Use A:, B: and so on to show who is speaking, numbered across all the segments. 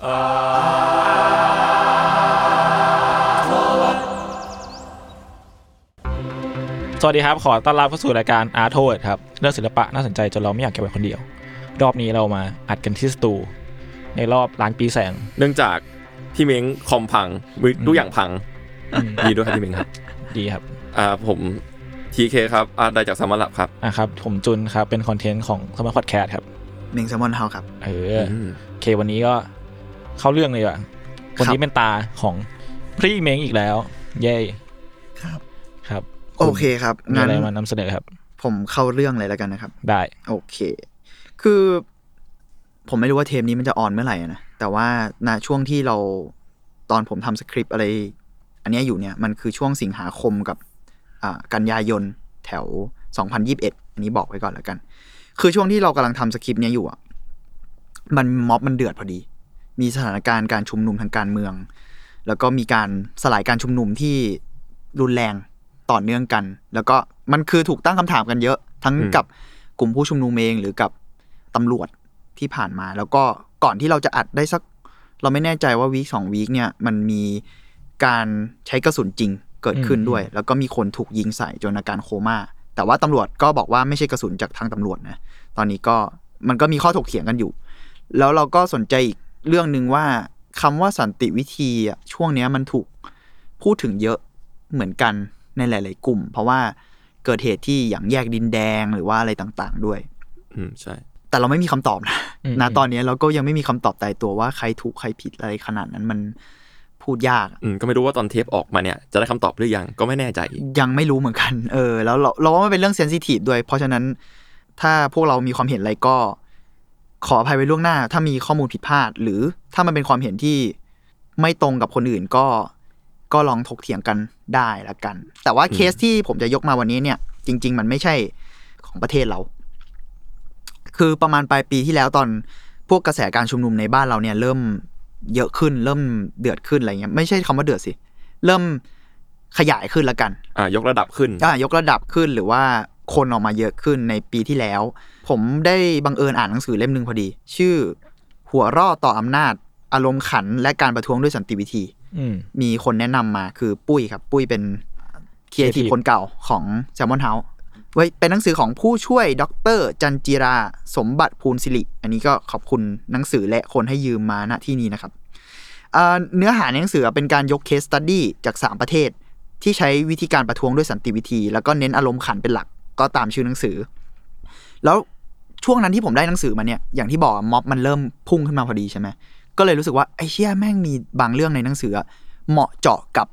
A: สวัสดีครับ ขอต้อนรับเข้าสู่รายการอาร์ทเวิร์ดครับ เรื่องศิลปะน่าสนใจจนเราไม่อยากเก็บไว้คนเดียว รอบนี้เรามาอัดกันที่สตู ในรอบล้านปีแสง
B: เนื่องจากพี่เม้งคอมพังมือทุกอย่างพัง ดีด้วยครับพี่เม้งครับ
A: ดีครับ
B: อ่าผมทีเคครับอาร์ตได้จากสมาร์ทครับ
A: อะครับ ผมจุนครับ เป็นคอนเทนต์ของสมาร์ทพอดแคสต์ครับ
C: เมงแซมอนเฮาครับ
A: เอออโอเควันนี้ก็ เข้าเรื่องเลยว่ะวันนี้เป็นตาของพี่เม้งอีกแล้ว เย้
C: ครับ
A: ครับ
C: โอเคครับ
A: มี
C: งั้น
A: อะไรมานำเสนอครับ
C: ผมเข้าเรื่องเลยแล้วกันนะครับ
A: ได้
C: โอเค คือ ผมไม่รู้ว่าเทปนี้มันจะออนเมื่อไหร่อะนะแต่ว่าณช่วงที่เราตอนผมทำสคริปต์อะไร อันเนี้ยอยู่เนี่ยมันคือช่วงสิงหาคมกับอ่ากันยายนแถว 2021 อันนี้บอกไว้ก่อนแล้วกัน คือช่วงที่เรากำลังทำสคริปต์เนี้ยอยู่อะมันม็อบมันเดือดพอดี มีสถานการณ์การชุมนุมทางการเมือง แล้วก็มีการสลายการชุมนุมที่รุนแรงต่อเนื่องกัน แล้วก็มันคือถูกตั้งคำถามกันเยอะ ทั้ง
B: อืม
C: กับกลุ่มผู้ชุมนุมเองหรือกับตำรวจที่ผ่านมา แล้วก็ก่อนที่เราจะอัดได้สัก เราไม่แน่ใจว่าวีคสองวีคเนี่ยมันมีการใช้กระสุนจริงเกิดขึ้นด้วย แล้วก็มีคนถูกยิงใส่จนอาการโคม่าแต่ว่าตำรวจก็บอกว่าไม่ใช่กระสุนจากทางตำรวจนะ ตอนนี้ก็มันก็มีข้อถกเถียงกันอยู่ แล้วเราก็สนใจอีก เรื่องหนึ่งว่าคำว่าสันติวิธีอะช่วงเนี้ยมันถูกพูดถึงเยอะเหมือนกันในหลาย ๆ กลุ่ม เพราะว่าเกิดเหตุที่อย่างแยกดินแดงหรือว่าอะไรต่างๆ ด้วย
B: อืมใช่
C: แต่เราไม่มีคำตอบนะ
A: อืม
C: นะตอนนี้เราก็ยังไม่มีคำตอบตายตัวว่าใครถูกใครผิดอะไรขนาดนั้นมันพูดยาก
B: อืมก็ไม่รู้ว่าตอนเทปออกมาเนี่ยจะได้คำตอบหรือยังก็ไม่แน่ใจ
C: ยังไม่รู้เหมือนกัน เออ แล้วเราเราว่ามันเป็นเรื่องเซนซิทีฟด้วย เพราะฉะนั้นถ้าพวกเรามีความเห็นอะไรก็ ขออภัยไว้ล่วงหน้า ถ้ามีข้อมูลผิดพลาด หรือถ้ามันเป็นความเห็นที่ไม่ตรงกับคนอื่นก็ก็ลองถกเถียงกันได้ละกัน แต่ว่าเคสที่ผมจะยกมาวันนี้เนี่ย จริง ๆ มันไม่ใช่ของประเทศเรา คือประมาณปลายปีที่แล้วตอนพวกกระแสการชุมนุมในบ้านเราเนี่ย เริ่มเยอะขึ้น เริ่มเดือดขึ้นอะไรเงี้ยไม่ใช่คำว่าเดือดสิเริ่มขยายขึ้นละกัน
B: อ่ายกระดับขึ้น
C: อะยกระดับขึ้นหรือว่า คนออกมาเยอะขึ้นในปีที่แล้ว ผมได้บังเอิญอ่านหนังสือเล่มหนึ่งพอดี ชื่อ หัวเร่อต่ออำนาจ อารมณ์ขัน และการประท้วงด้วยสันติวิธี
A: อืม
C: มีคนแนะนำมาคือปุ้ยครับ ปุ้ยเป็นครีเอทีฟ
A: Creative
C: คนเก่าของ Salmon House ไว้เป็นหนังสือของผู้ช่วยดร จันจิรา สมบัติพูนศิริ อันนี้ก็ขอบคุณหนังสือและคนให้ยืมมาณที่นี้นะครับอ่าเนื้อหาในหนังสือเป็นการยก case study จาก 3 ประเทศ ที่ใช้วิธีการประท้วงด้วยสันติวิธี แล้วก็เน้นอารมณ์ขันเป็นหลัก ก็ตามชื่อหนังสือ แล้วช่วงนั้นที่ผมได้หนังสือมาเนี่ยอย่างที่บอกอะม็อบมันเริ่มพุ่งขึ้นมาพอดีใช่ไหมก็เลยรู้สึกว่าไอ้เชี่ยแม่งมีบางเรื่องในหนังสืออะเหมาะเจาะกับ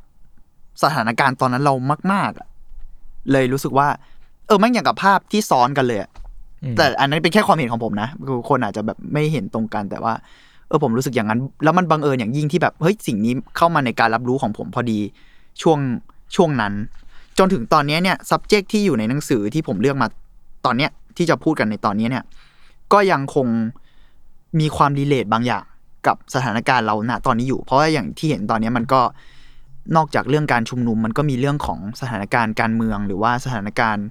C: สถานการณ์ตอนนั้นเรามากๆอะเลยรู้สึกว่า เออแม่งอย่างกับภาพที่ซ้อนกันเลยอะ
A: อืม
C: แต่อันนั้นเป็นแค่ความเห็นของผมนะคือคนอาจจะแบบไม่เห็นตรงกันแต่ว่าเออผมรู้สึกอย่างนั้น แล้วมันบังเอิญอย่างยิ่งที่แบบเฮ้ยสิ่งนี้เข้ามาในการรับรู้ของผมพอดีช่วงช่วงนั้น จนถึงตอนเนี้ยเนี่ย subject ที่อยู่ในหนังสือที่ผมเลือกมาตอนเนี้ยที่จะพูดกันในตอนเนี้ยเนี่ย ก็ยังคงมีความรีเลทบางอย่างกับสถานการณ์เราณตอนนี้อยู่ เพราะว่าอย่างที่เห็นตอนเนี้ยมันก็นอกจากเรื่องการชุมนุม มันก็มีเรื่องของสถานการณ์การเมือง หรือว่าสถานการณ์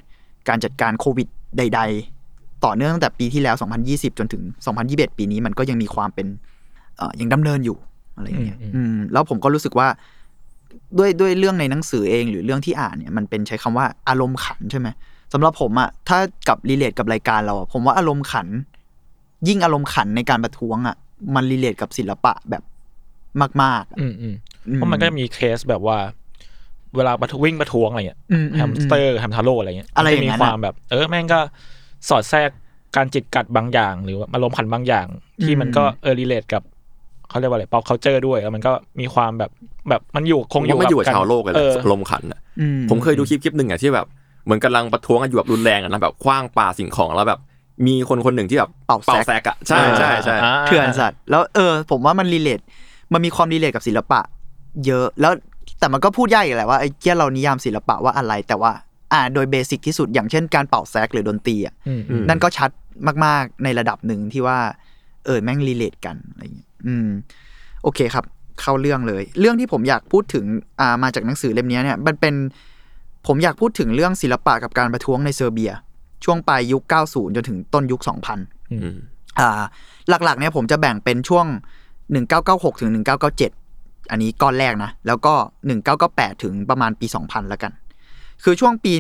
C: การจัดการโควิดใด ๆ ต่อเนื่องตั้งแต่ปีที่แล้ว 2020 จนถึง 2021 ปีนี้มันก็ยังมีความเป็นเอ่อยังดำเนินอยู่อะไรอย่างเงี้ย
A: อืม
C: อืมแล้วผมก็รู้สึกว่า ด้วยด้วยเรื่องในหนังสือเองหรือเรื่องที่อ่านเนี่ยมันเป็นใช้คำว่าอารมณ์ขันใช่ไหมสสำหรับผมอะถ้ากับรีเลทกับรายการเราอะผมว่าอารมณ์ขัน ยิ่งอารมณ์ขันในการประท้วงอะมันรีเลทกับศิลปะแบบมาก ๆอะ
A: อืมอืม
C: อื
A: เพราะมันก็จะมีเคสแบบว่า เวลาประท้วงวิ่งประท้วงอะไรเงี้ย
C: อืม
A: แฮมสเตอร์แฮมทาโร่อะไรเงี้ย
C: อะไร
A: มัน
C: อ
A: จะ
C: ย่าง
A: มี
C: นั้น
A: ค
C: อะ
A: วามแบบ เออแม่งก็สอดแทรกการจิตกัดบางอย่าง หรือว่าอารมณ์ขันบางอย่าง ที่มันก็เออรีเลทกับ เขาเรียกว่าอะไรป๊อปเคาเจอร์ด้วยแล้วมันก็มีความแบบแบบมันอยู่คงอยู่
B: ว่ามันอยู่กับ
A: น
B: ชาวโลกเลยแห
A: เอ
B: ละ
A: อ
B: ลมณ์ขันอะ
C: อื
B: ผมเคยดูคลิปคลิปหนึ่งอะที่แบบเหมือนกำลังประท้วงกันอยู่แบบรุนแรงอะนะแบบขว้างปาสิ่งของแล้วแบบมีคนคนหนึ่งที่แบบ
C: เป่าแซก
B: แซกอะใช่ใช่ใช่า
C: เถื่อนสัตว์แล้วเออ ผมว่ามัน relate มันมีความ relate กับศิลปะ เยอะแล้วแต่มันก็พูดยากอีกแหละว่าไอ้เหี้ยเรานิยามศิลปะว่าอะไรแต่ว่า อ่าโดย basic ที่สุดอย่างเช่นการเป่าแซกหรือดนตรีอะ
A: อืม
B: อืม
C: นั่นก็ชัดมากๆในระดับหนึ่งที่ว่า เออแม่ง relate กันอะไรอย่างเงี้ย อืม โอเคครับ เข้าเรื่องเลย เรื่องที่ผมอยากพูดถึงอ่ามาจากหนังสือเล่มนี้เนี่ยมันเป็นผมอยากพูดถึงเรื่องศิลปะกับการประท้วงในเซอร์เบีย ช่วงปลายยุค 90 จนถึงต้นยุค 2000
B: อืม
C: อ่า หลักๆเนี่ยผมจะแบ่งเป็นช่วง 1996 ถึง 1997 อันนี้ก้อนแรกนะ แล้วก็ 1998 ถึงประมาณปี 2000 แล้วกัน คือช่วงปี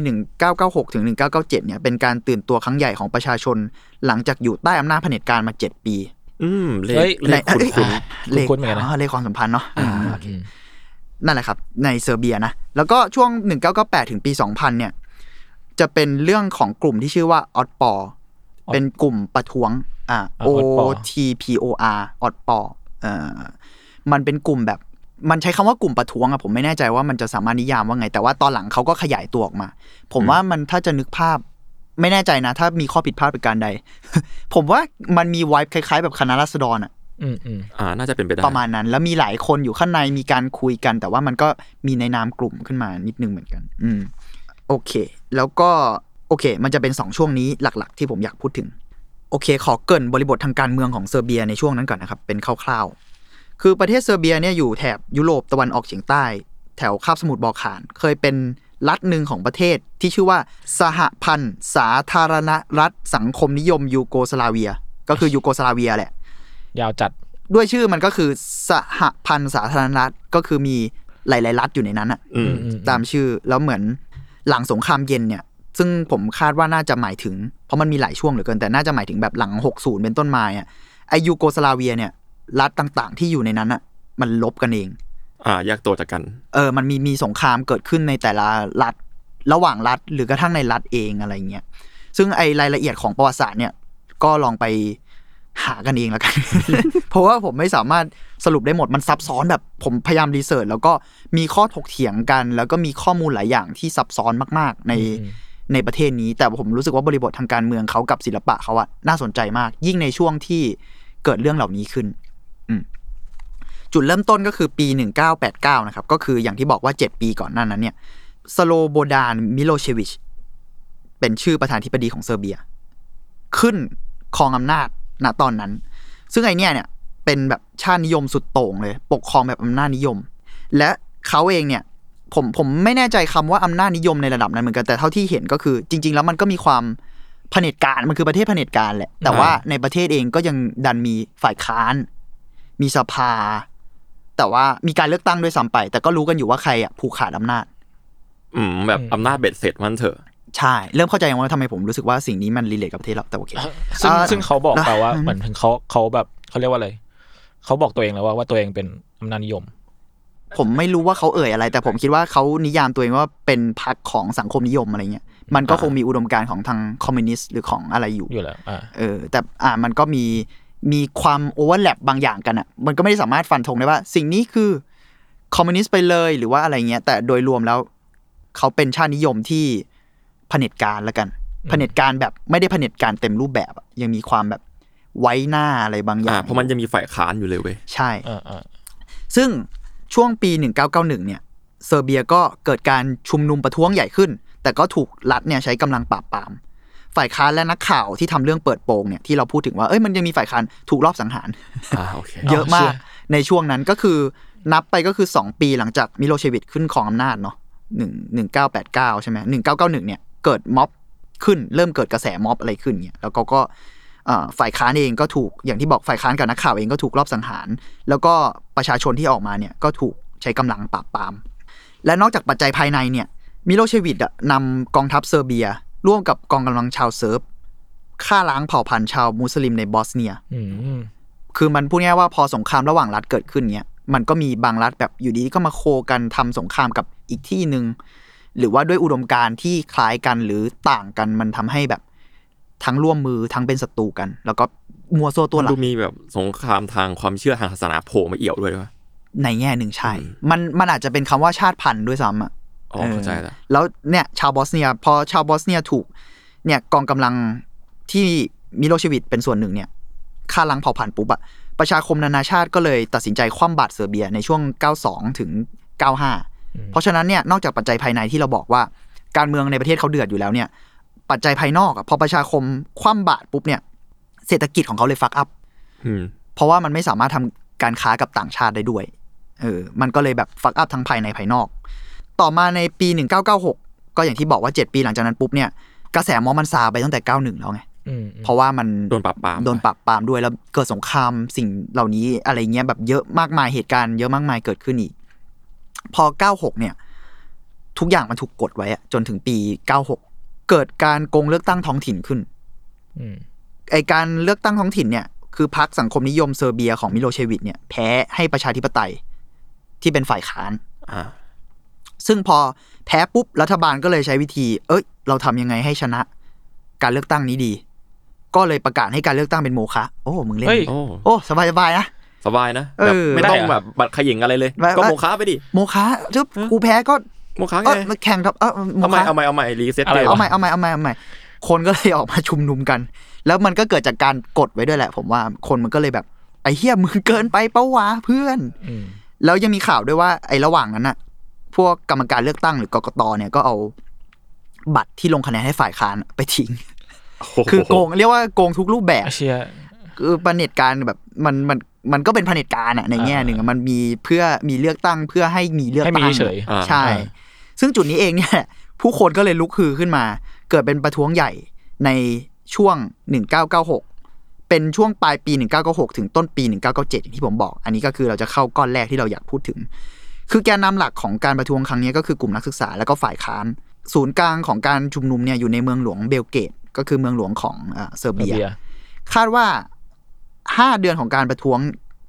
C: 1996 ถึง 1997 เนี่ยเป็นการตื่นตัวครั้งใหญ่ของประชาชน หลังจากอยู่ใต้อำนาจเผด็จการมา 7 ปี
B: อืมเล
A: เฮ้
B: ข
A: ย
B: เลขคุณ
C: เอ้ย
B: คุณ
C: เลข
A: คุ้นๆเหมือนกันนะ
C: อ๋อเลขความสัมพันธ์เนาะอ่าโอเค
A: อืม
C: นั่นแหละครับ ในเซอร์เบียนะ แล้วก็ช่วง 1998 ถึงปี 2000 เนี่ย จะเป็นเรื่องของกลุ่มที่ชื่อว่าออดปอเป็นกลุ่มประท้วงอ่า
A: อ่า
C: O
A: Otpor
C: T P O R ออดปอเอ่อมันเป็นกลุ่มแบบมันใช้คำว่ากลุ่มประท้วงอะผมไม่แน่ใจว่ามันจะสามารถนิยามว่าไง แต่ว่าตอนหลังเขาก็ขยายตัวออกมา ผมว่ามันถ้าจะนึกภาพ ไม่แน่ใจนะ ถ้ามีข้อผิดพลาดประการใด ผมว่ามันมีไวท์คล้าย ๆ แบบคณะรัษฎรอะ
A: อืมอืม
B: อ่า น่าจะเป็นไปได้
C: ประมาณนั้น แล้วมีหลายคนอยู่ข้างในมีการคุยกัน แต่ว่ามันก็มีในนามกลุ่มขึ้นมานิดนึงเหมือนกัน อืม โอเค แล้วก็โอเค มันจะเป็นสองช่วงนี้หลักๆ ที่ผมอยากพูดถึง โอเค ขอเกริ่นบริบททางการเมืองของเซอร์เบียในช่วงนั้นก่อนนะครับ เป็นคร่าวๆ คือประเทศเซอร์เบียเนี่ยอยู่แถบยุโรปตะวันออกเฉียงใต้ แถวคาบสมุทรบอลข่าน เคยเป็น รัฐหนึ่งของประเทศที่ชื่อว่าสหพันธ์สาธารณรัฐสังคมนิยมยูโกสลาเวีย ก็คือยูโกสลาเวียแหละ
A: ยาวจัด
C: ด้วยชื่อมันก็คือสหพันธ์สาธารณรัฐก็คือมีหลาย ๆ รัฐอยู่ในนั้นอะ
B: อืม
A: อืม
C: ตามชื่อแล้วเหมือนหลังสงครามเย็นเนี่ย ซึ่งผมคาดว่าน่าจะหมายถึง เพราะมันมีหลายช่วงเหลือเกินแต่น่าจะหมายถึงแบบหลัง 60 เป็นต้นมาอะไอยูโกสลาเวียเนี่ย รัฐต่าง ๆ ที่อยู่ในนั้นอะมันลบกันเอง
B: อ่าแยกตัวจากกัน
C: เออมันมีมีสงครามเกิดขึ้นในแต่ละรัฐระหว่างรัฐหรือกระทั่งในรัฐเองอะไรเงี้ยซึ่งไอรายละเอียดของประวัติศาสตร์เนี่ยก็ลองไปหากันเองแล้วกัน เพราะว่าผมไม่สามารถสรุปได้หมดมันซับซ้อนแบบผมพยายามรีเสิร์ชแล้วก็มีข้อถกเถียงกัน แล้วก็มีข้อมูลหลายอย่างที่ซับซ้อนมาก ๆ ใน
A: อืม
C: ในประเทศนี้ แต่ผมรู้สึกว่าบริบททางการเมืองเขากับศิลปะเขาอะน่าสนใจมาก ยิ่งในช่วงที่เกิดเรื่องเหล่านี้ขึ้นอืม จุดเริ่มต้นก็คือปี 1989 นะครับ ก็คืออย่างที่บอกว่า 7 ปีก่อนหน้านั้นเนี่ยสโลโบดานมิโลเชวิชเป็นชื่อประธานธิบดีของเซอร์เบีย ขึ้นครองอำนาจณตอนนั้น ซึ่งไอเนี่ยเนี่ยเป็นแบบชาตินิยมสุดโต่งเลย ปกครองแบบอำนาจนิยม และเขาเองเนี่ยผมผมไม่แน่ใจคำว่าอำนาจนิยมในระดับนั้นเหมือนกันแต่เท่าที่เห็นก็คือ จริง ๆ แล้วมันก็มีความเผด็จการมันคือประเทศเผด็จการแหละ แต่ว่าในประเทศเองก็ยังดันมีฝ่ายค้าน มีสภา แต่ว่ามีการเลือกตั้งด้วยซ้ำไป แต่ก็รู้กันอยู่ว่าใครอะผูกขาดอำนาจ
B: อืมแบบอำนาจเบ็ดเสร็จมันเถอะ
C: ใช่ เริ่มเข้าใจยังว่าทำไมผมรู้สึกว่าสิ่งนี้มันรีเลทกับประเทศเราแต่โอเค
A: ซึ่ง
C: อ่า
A: ซึ่งเขาบอก
C: นะ
A: ไปว่า
C: อืม
A: เหมือนถึงเขาเขาแบบเขาเรียกว่าอะไรเขาบอกตัวเองแล้วว่าว่าตัวเองเป็นอำนาจนิยม
C: ผมไม่รู้ว่าเขาเอ่ยอะไร แต่ผมคิดว่าเขานิยามตัวเองว่าเป็นพรรคของสังคมนิยมอะไรเงี้ยมันก็คงมีอุดมการณ์ของทางคอมมิวนิสต์หรือของอะไรอยู่
A: อยู่แล้วอ่า
C: เออแต่อ่ามันก็มี มีความ overlap บางอย่างกันอะ มันก็ไม่ได้สามารถฟันธงได้ว่า สิ่งนี้คือคอมมิวนิสต์ไปเลยหรือว่าอะไรเงี้ย แต่โดยรวมแล้วเขาเป็นชาตินิยมที่เผด็จการแล้วกันเผด็จการแบบไม่ได้เผด็จการเต็มรูปแบบอะยังมีความแบบไว้หน้าอะไรบางอย่า
B: อ่างเพราะมันจะมีฝ่ายค้านอยู่เลยเว้ย
C: ใช่
A: อ่าอ่า
C: ซึ่งช่วงปี 1991 เนี่ย เซอร์เบียก็เกิดการชุมนุมประท้วงใหญ่ขึ้น แต่ก็ถูกรัฐเนี่ยใช้กำลังปราบปราม ฝ่ายค้านและนักข่าวที่ทำเรื่องเปิดโปงเนี่ยที่เราพูดถึงว่าเอ้ยมันยังมีฝ่ายค้านถูกรอบสังหาร
B: อ่าโอเค
C: เยอะมากในช่วงนั้นก็คือนับไปก็คือ 2 ปีหลังจากมิโลเชวิชขึ้นของอำนาจเนาะหนึ่งหนึ่งเก้าแปดเก้าใช่ไหมหนึ่งเก้าเก้าหนึ่งเนี่ยเกิดม็อบขึ้นเริ่มเกิดกระแสม็อบอะไรขึ้นเนี่ยแล้วก็ก็เอ่อฝ่ายค้านเองก็ถูกอย่างที่บอกฝ่ายค้านกับนักข่าวเองก็ถูกรอบสังหาร แล้วก็ประชาชนที่ออกมาเนี่ยก็ถูกใช้กำลังปราบปราม และนอกจากปัจจัยภายในเนี่ยมิโลเชวิชอะนำกองทัพเซอร์เบีย ร่วมกับกองกำลังชาวเซิร์ฟฆ่าล้างเผ่าพันธุ์ชาวมุสลิมในบอสเนีย
A: อืม
C: คือมันพูดง่ายๆว่าพอสงครามระหว่างรัฐเกิดขึ้นเนี้ยมันก็มีบางรัฐแบบอยู่ดีก็มา co กันทำสงครามกับอีกที่หนึ่งหรือว่าด้วยอุดมการณ์ที่คล้ายกันหรือต่างกันมันทำให้แบบทั้งร่วมมือทั้งเป็นศัตรูกัน แล้วก็มัวโซวตัวหลั
B: ดู
C: ก
B: มีแบบสงครามทางความเชื่อทางศาสนาโผล่มาเอี่ยวด้วยวะ
C: ในแง่หนึ่งใช่
B: อืม
C: มันมันอาจจะเป็นคำว่าชาติพันธุ์ด้วยซ้ำอะ
B: อ๋อเข้าใจแล้ว
C: แล้วเนี่ยชาวบอสเนีย พอชาวบอสเนียถูก เนี่ยกองกำลังที่มิโลเชวิตเป็นส่วนหนึ่งเนี่ยฆ่าล้างเผ่าพันธุ์ปุ๊บอะประชาคมนานาชาติก็เลยตัดสินใจคว่ำบาตรเซอร์เบียในช่วง 92 ถึง 95 เพราะฉะนั้นเนี่ยนอกจากปัจจัยภายในที่เราบอกว่า การเมืองในประเทศเขาเดือดอยู่แล้วเนี่ย ปัจจัยภายนอกอะพอประชาคมคว่ำบาตรปุ๊บเนี่ย เศรษฐกิจของเขาเลยฟักอัพ
B: อืม
C: เพราะว่ามันไม่สามารถทำการค้ากับต่างชาติได้ด้วย เออ มันก็เลยแบบฟักอัพทั้งภายในภายนอก ต่อมาในปี 1996 ก็อย่างที่บอกว่า 7 ปีหลังจากนั้นปุ๊บเนี่ยกระแสมอมันซาไปตั้งแต่ 91 แล้วไง
A: อืม
C: เพราะว่ามัน
B: โดนปราบปราม
C: โดนปราบปรามด้วยแล้วเกิดสงครามสิ่งเหล่านี้อะไรเงี้ยแบบเยอะมากมายเหตุการณ์เยอะมากมายเกิดขึ้นอีก พอ 96 เนี่ย ทุกอย่างมันถูกกดไว้อะจนถึงปี 96 เกิดการโกงเลือกตั้งท้องถิ่นขึ้น
A: อืม
C: ไอการเลือกตั้งท้องถิ่นเนี่ยคือพรรคสังคมนิยมเซอร์เบียของมิโลเชวิตเนี่ยแพ้ให้ประชาธิปไตยที่เป็นฝ่ายค้าน
B: อ่า
C: ซึ่งพอแพ้ปุ๊บรัฐบาลก็เลยใช้วิธี เอ้ย เราทำยังไงให้ชนะ การเลือกตั้งนี้ดี ก็เลยประกาศให้การเลือกตั้งเป็นโมฆะโอ้มึงเล่น
A: เฮ้ย
C: ดี
B: โอ้
C: โอ้สบายสบายๆนะ
B: สบายนะ
C: เอ
B: แบบ
C: อ
B: ไม่ต้อง
A: ได้เหรอ
B: แบบบัตรขยิงอะไรเลย
C: ไม่
B: ก็
C: ไม่
B: โมฆะไปดิ
C: โมฆะจุ๊บกูแพ้ก็
B: โมฆะ
C: เอ
B: ไง
C: อมาแข่งครับเออโม
B: เอาใหม่
C: ฆะ
B: เอาใหม่เอาใหม่ reset
A: อะไร
B: เกม
A: วะ
C: เอาใหม่เอาใหม่เอาใหม่เอาใหม่คนก็เลยออกมาชุมนุมกัน แล้วมันก็เกิดจากการกดไว้ด้วยแหละ ผมว่าคนมันก็เลยแบบไอ้เหี้ยมึงเกินไปปะวะเพื่อน
A: อืม
C: แล้วยังมีข่าวด้วยว่าไอ้ระหว่างนั้นน่ะ พวกกรรมการเลือกตั้งหรือกกตเนี่ยก็เอาบัตรที่ลงคะแนนให้ฝ่ายค้านไปทิ้ง
B: โอ้โห
C: คือโกงเรียกว่าโกงทุกรูปแบบ
A: ไอ้เหี้ย
C: คือประเผด็จการแบบมันมันมันก็เป็นเผด็จการอะในแง่หนึ่งอะมันมีเพื่อมีเลือกตั้งเพื่อให้มีเลือก
A: ให้มี
C: ตั้ง
A: เฉย
B: อ่า
C: ใช่ ซึ่งจุดนี้เองเนี่ย ผู้คนก็เลยลุกฮือขึ้นมา เกิดเป็นประท้วงใหญ่ในช่วง 1996 เป็นช่วงปลายปี 1996 ถึงต้นปี 1997อย่างที่ผมบอก อันนี้ก็คือเราจะเข้าก้อนแรกที่เราอยากพูดถึง คือแกนนำหลักของการประท้วงครั้งนี้ก็คือกลุ่มนักศึกษาแล้วก็ฝ่ายค้าน ศูนย์กลางของการชุมนุมเนี่ยอยู่ในเมืองหลวงเบลเกต ก็คือเมืองหลวงของอ่าเซอร์
A: เบี
C: เบีย
A: ยร์
C: คาดว่าห้าเดือนของการประท้วง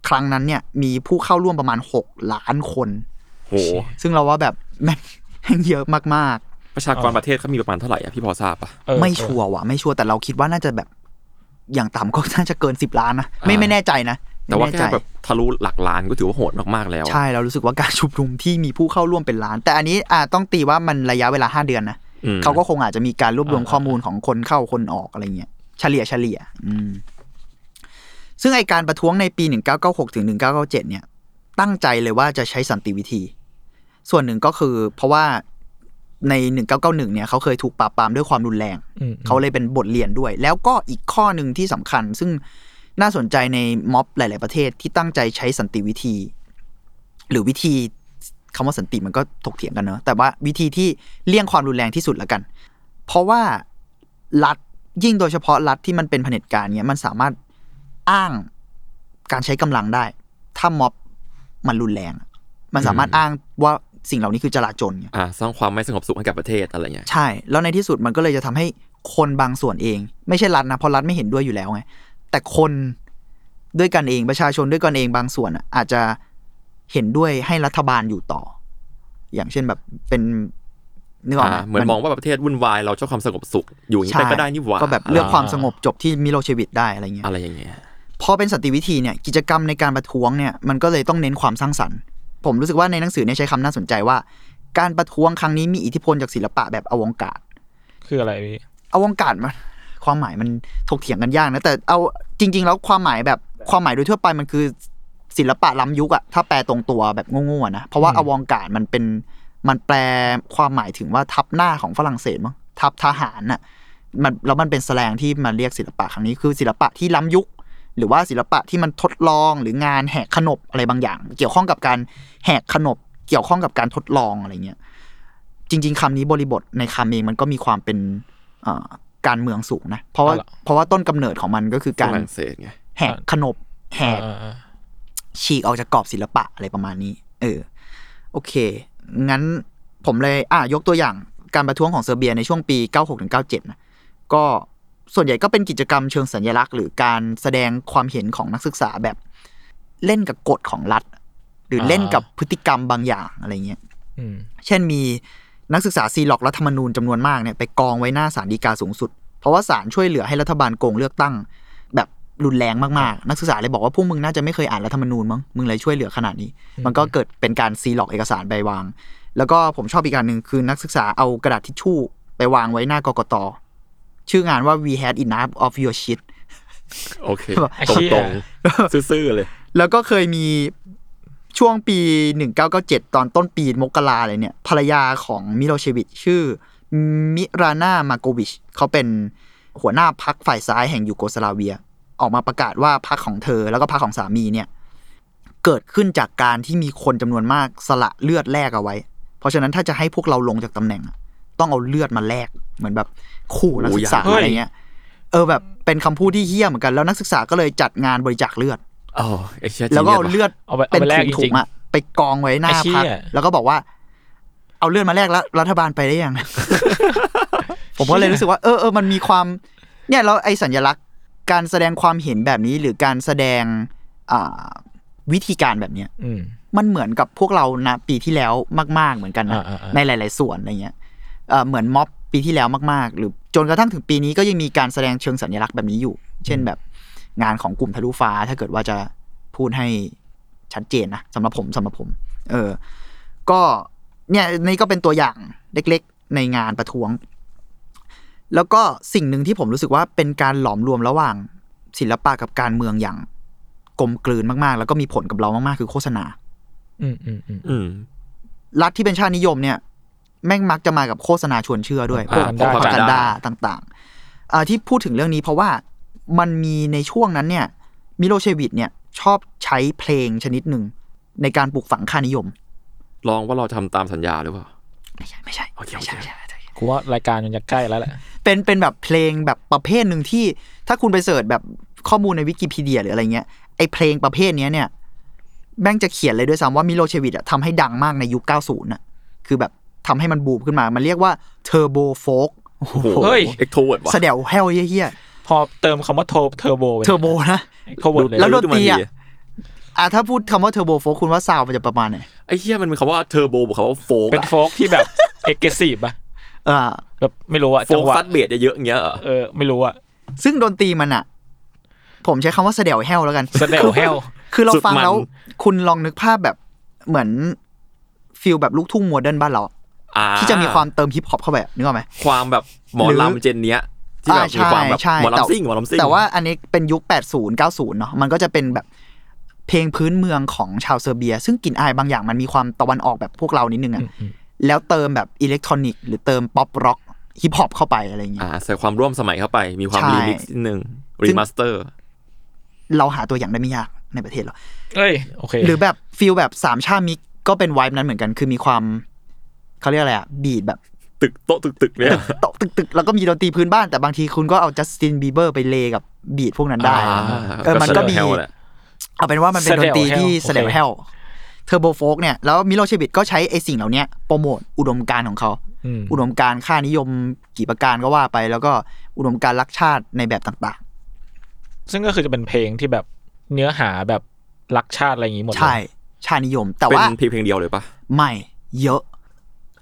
C: ครั้งนั้นเนี่ยมีผู้เข้าร่วมประมาณหกล้านคน
B: โห
C: ซึ่งเราว่าแบบแม่งแม่งเยอะมาก
B: ประชากรประเทศเขามีประมาณเท่าไหร่อะพี่พอทราบปะ
A: เออ
C: ๆไม่ชัวร์ว่ะไม่ชัวร์แต่เราคิดว่าน่าจะแบบอย่างต่ำก็น่าจะเกินสิบล้านนะไม่
B: อ่า
C: ไม่แน่ใจนะ
B: แต่ว่า
C: ไม่
B: แค่
C: น่ใจ
B: แบบทะลุหลักล้านก็ถือว่าโหดมากๆแล้วอะ
C: ใช่เรารู้สึกว่าการชุมนุมที่มีผู้เข้าร่วมเป็นล้าน แต่อันนี้อ่าต้องตีว่ามันระยะเวลาห้าเดือนนะ
B: อืม
C: เขาก็คงอาจจะมีการรวบรวมข้อมูลของคนเข้าคนออกอะไรเงี้ยเฉลี่ยเฉลี่ย อืม ซึ่งไอการประท้วงในปี 1996ถึง1997 เนี่ย ตั้งใจเลยว่าจะใช้สันติวิธี ส่วนหนึ่งก็คือ เพราะว่าใน 1991 เนี่ยเขาเคยถูกปราบปรามด้วยความรุนแรง
A: อืม
C: เขาเลยเป็นบทเรียนด้วย แล้วก็อีกข้อหนึ่งที่สำคัญ ซึ่ง น่าสนใจในม็อบหลาย ๆ ประเทศที่ตั้งใจใช้สันติวิธี หรือวิธีคำว่าสันติมันก็ถกเถียงกันเนอะแต่ว่าวิธีที่เลี่ยงความรุนแรงที่สุดละกัน เพราะว่ารัฐยิ่งโดยเฉพาะรัฐที่มันเป็นเผด็จการเนี้ยมันสามารถอ้างการใช้กำลังได้ ถ้าม็อบมันรุนแรง มันสามารถอ้างว่าสิ่งเหล่านี้คือจลาจลไง
B: อ่าสร้างความไม่สงบสุขให้กับประเทศอะไรเงี้ย
C: ใช่ แล้วในที่สุดมันก็เลยจะทำให้คนบางส่วนเอง ไม่ใช่รัฐนะเพราะรัฐไม่เห็นด้วยอยู่แล้วไง แต่คนด้วยกันเองประชาชนด้วยกันเองบางส่วนอะอาจจะเห็นด้วยให้รัฐบาลอยู่ต่อ อย่างเช่นแบบเป็นนึกออกไหม
B: อ่าเหมือนมองว่าประเทศวุ่นวายเราชอบความสงบสุข อยู่อย่างนี้
C: ใช่
B: ไปก็ได้นี่หว่า
C: ก็แบบเลือกความสงบจบที่มิโลเชวิตได้อะไรเงี้ย
B: อะไรอย่างเงี้ย
C: พอเป็นสันติวิธีเนี่ยกิจกรรมในการประท้วงเนี่ยมันก็เลยต้องเน้นความสร้างสรรค์ ผมรู้สึกว่าในหนังสือเนี่ยใช้คำน่าสนใจว่า การประท้วงครั้งนี้มีอิทธิพลจากศิลปะแบบอวงการ
A: คืออะไรพี่
C: อวงการมัน ความหมายมันถกเถียงกันยากนะแต่เอาจริง ๆ แล้วความหมายแบบความหมายโดยทั่วไปมันคือศิลปะล้ำยุคอะถ้าแปลตรงตัวแบบโง่ๆอะนะเพราะว่า
A: อืม
C: อวงการมันเป็นมันแปลความหมายถึงว่าทับหน้าของฝรั่งเศสมั้งทับทหารน่ะมันแล้วมันเป็นแสลงที่มาเรียกศิลปะครั้งนี้คือศิลปะที่ล้ำยุค หรือว่าศิลปะที่มันทดลองหรืองานแหกขนบอะไรบางอย่าง เกี่ยวข้องกับการแหกขนบ เกี่ยวข้องกับการทดลองอะไรเงี้ยจริง ๆคำนี้บริบทในคำเองมันก็มีความเป็นเอ่อ การเมืองสูงนะ เพราะว่า
A: อ๋อเหรอ
C: เพราะว่าต้นกำเนิดของมันก็คือ
B: ฝ
C: การ
B: รั่งเศสไง
C: แหกขนบแหก
A: เออเออ
C: ฉีกออกจากกรอบศิลปะอะไรประมาณนี้ เออ โอเค งั้นผมเลย อะยกตัวอย่างการประท้วงของเซอร์เบียในช่วงปี 96-97นะก็ส่วนใหญ่ก็เป็นกิจกรรมเชิงสัญลักษณ์ หรือการแสดงความเห็นของนักศึกษาแบบ เล่นกับกฎของรัฐ หรือเล่นกับพฤติกรรมบางอย่างอะไรเงี้ย
A: อืม
C: เช่นมี นักศึกษาซีล็อกรัฐธรรมนูญจำนวนมากเนี่ยไปกองไว้หน้าศาลฎีกาสูงสุด เพราะว่าศาลช่วยเหลือให้รัฐบาลโกงเลือกตั้ง แบบรุนแรงมากๆ นักศึกษาเลยบอกว่าพวกมึงน่าจะไม่เคยอ่านรัฐธรรมนูญมั้งมึงเลยช่วยเหลือขนาดนี้ มันก็เกิดเป็นการซีล็อกเอกสารไปวาง แล้วก็ผมชอบอีกการหนึ่งคือนักศึกษาเอากระดาษทิชชู่ไปวางไว้หน้ากกตชื่องานว่า we had enough of your shit
B: โอเค
A: ไอ้
B: ตร
A: เหี้
B: ง
A: ย
B: ตรงๆซื่อๆเลย
C: แล้วก็เคยมี ช่วงปี 1997 ตอนต้นปีมกราอะไรเนี่ย ภรรยาของมิโลเชวิชชื่อมิรานามาโกวิชเขาเป็นหัวหน้าพักฝ่ายซ้ายแห่งยูโกสลาเวีย ออกมาประกาศว่าพักของเธอแล้วก็พักของสามีเนี่ยเกิดขึ้นจากการที่มีคนจำนวนมากสละเลือดแลกเอาไว้ เพราะฉะนั้นถ้าจะให้พวกเราลงจากตำแหน่งอะต้องเอาเลือดมาแลกเหมือนแบบขู่นักศึกษา
A: โอ้ย
C: อะไรเงี้ย เออแบบเป็นคำพูดที่เฮี้ยเหมือนกันแล้วนักศึกษาก็เลยจัดงานบริจาคเลือด
B: อ๋อไอ้เชี่ย
C: แล้วก็เอา
B: จีนียสว่ะ
C: เลือด
A: เอาไปเอา
C: เป็น
A: ไปแลก
C: ถุง
A: จ
C: ถุ
A: ริ
C: ง
A: ง
C: อะไปกองไว้หน้า
A: ไอ้เชี่
C: พัก
A: ย
C: แล้วก็บอกว่า เอาเลือดมาแลกแล้วรัฐบาลไปได้ยัง ผมก็เลยรู้สึกว่าเออเออมันมีความ เนี่ยแล้วไอ้สัญลักษณ์การแสดงความเห็นแบบนี้หรือการแสดงอ่าวิธีการแบบเนี้ย
A: อืม
C: มันเหมือนกับพวกเรานะปีที่แล้วมาก ๆ เหมือนกันนะ
A: อ่าๆๆ
C: ในหลาย ๆ ส่วนอะไรเงี้ยเอ่อเหมือนม็อบปีที่แล้วมาก ๆ หรือจนกระทั่งถึงปีนี้ก็ยังมีการแสดงเชิงสัญลักษณ์แบบนี้อยู่ เช่นแบบ งานของกลุ่มทะลุฟ้า ถ้าเกิดว่าจะพูดให้ชัดเจนนะสำหรับผมสำหรับผม เออ ก็เนี่ยนี่ก็เป็นตัวอย่างเล็กๆ ในงานประท้วง แล้วก็สิ่งหนึ่งที่ผมรู้สึกว่าเป็นการหลอมรวมระหว่างศิลปะกับการเมืองอย่างกลมกลืนมากๆ แล้วก็มีผลกับเรามากๆ คือโฆษณา
A: อืมอืมอืม
B: อืม
C: รัฐที่เป็นชาตินิยมเนี่ย แม่งมักจะมากับโฆษณาชวนเชื่อด้วยพวก
B: อ่า
C: พวก
B: propaganda
C: กันดาต่างๆอ่าที่พูดถึงเรื่องนี้เพราะว่า มันมีในช่วงนั้นเนี่ยมิโลเชวิชเนี่ยชอบใช้เพลงชนิดหนึ่ง ในการปลูกฝังค่านิยม
B: ลองว่าเราทำตามสัญญาหรือเปล่า
C: ไม่ใช่ไม่ใช่
B: โอเค
C: ไม่ใช่
B: โอเค
C: ไม่ใช่ไม่ใช่
A: กูว่ารายการมันจะใกล้แล้วแหละ
C: เป็นเป็นแบบเพลงแบบประเภทหนึ่งที่ถ้าคุณไปเสิร์ชแบบข้อมูลในวิกิพีเดียหรืออะไรเงี้ยไอเพลงประเภทเนี้ยเนี่ยแม่งจะเขียนเลยด้วยซ้ำว่ามิโลเชวิชอะทำให้ดังมากในยุค 90น่ะคือแบบทำให้มันบูมขึ้นมา มันเรียกว่าเทอร์โบโฟก
B: โอ้โห
A: เฮ้ย
B: เอ็กโทเวิร์ดว่ะ
C: แสดวแฮวเฮี้ย
A: พอเติมคำว่าโทเทอร์โบ
C: ๆเทอร์โบนะ
A: โทเวิร์ดเลย
C: แล้วโดนตรีอะ
B: ดูมัดี
C: อะถ้าพูดคำว่าเทอร์โบโฟกคุณว่าซาวด์มันจะประมาณไหน
B: ไอ้เชี่ยมันมีคำว่าเทอร์โบบวกคำว่าโฟก
A: เป็นโฟกที่แบบเอกซีฟอะ
C: อ่า
A: แบบไม่รู้อะ
B: โฟ
A: จัง
B: ก
A: หวะ
B: ซัดเบสเยอะๆอย่างเงี้ยเหรอ
A: เออไม่รู้อะ
C: ซึ่งดนตรีมันอะผมใช้คำว่าแสดวแฮวแล้วกัน
A: แสดงแฮว
C: คือเรา
B: สุด
C: ฟัง
B: มัน
C: แล้ว คุณลองนึกภาพแบบเหมือนฟิลแบบลูกทุ่งโมเดิร์นบ้านเรา
B: อ่า
C: ที่จะมีความเติมฮิปฮอปเข้าไปอะนึกออกไหม
B: ความแบบหมอ
C: หรือ
B: ลำเจนเนี้ย ที่แบบ
C: อ่า
B: มีความแบบ
C: ใช่
B: หมอ
C: ใช่
B: ลำซิ่งหมอลำซิ่ง
C: แต่ว่าอันนี้เป็นยุค 80 90 เนาะมันก็จะเป็นแบบเพลงพื้นเมืองของชาวเซอร์เบีย ซึ่งกลิ่นอายบางอย่างมันมีความตะวันออกแบบพวกเรานิดนึงอะแล้วเติมแบบอิเล็กทรอนิกส์หรือเติมป๊อปร็อกฮิปฮอปเข้าไปอะไรอย่างเงี้ย
B: อ่าใส่ความร่วมสมัยเข้าไป มีความ
C: ใช่
B: รีมิกซ์นิดนึง
C: ซึ่
B: รี
C: ง
B: มาสเตอร์
C: เราหาตัวอย่างได้ไม่ยากในประเทศเรา
A: เอ้ยโอเค
C: หรือแบบฟิลแบบสามชามิกก็เป็นไวท์นั้นเหมือนกัน คือมีความเขาเรียกอะไรอะบีดแบบ
B: ตึกโต๊ะตึกตึกเนี่ย
C: ตกตึกตึกๆแล้วก็มีดนตรีพื้นบ้านแต่บางทีคุณก็เอาจัสตินบีเบอร์ไปเลกับบีดพวกนั้นได้
B: อ่า
C: เออมันก็มี
B: แซดวแหละ
C: เอาเป็นว่ามันเป็นดนตรีที่
A: แส
C: แส
A: ด
C: ด
A: ง
C: ง
A: แฮ
C: แฮ
A: ล
C: ลturbo folk เนี่ยแล้วมิโลเชวิดก็ใช้ไอ้สิ่งเหล่านี้โปรโมทอุดมการณ์ของเขา
A: อืม
C: อุดมการณ์ค่านิยมกี่ประการก็ว่าไป แล้วก็อุดมการณ์รักชาติในแบบต่าง
A: ซึ่งก็คือจะเป็นเพลงที่แบบเนื้อหาแบบรักชาติอะไรอย่างงี้หมด
C: ๆ
A: เลย
C: ใช่ ชาตินิยม แต่
B: เป็น
C: ว่า
B: เพลงเพลงเดียวเลยปะ
C: ไม่เยอะ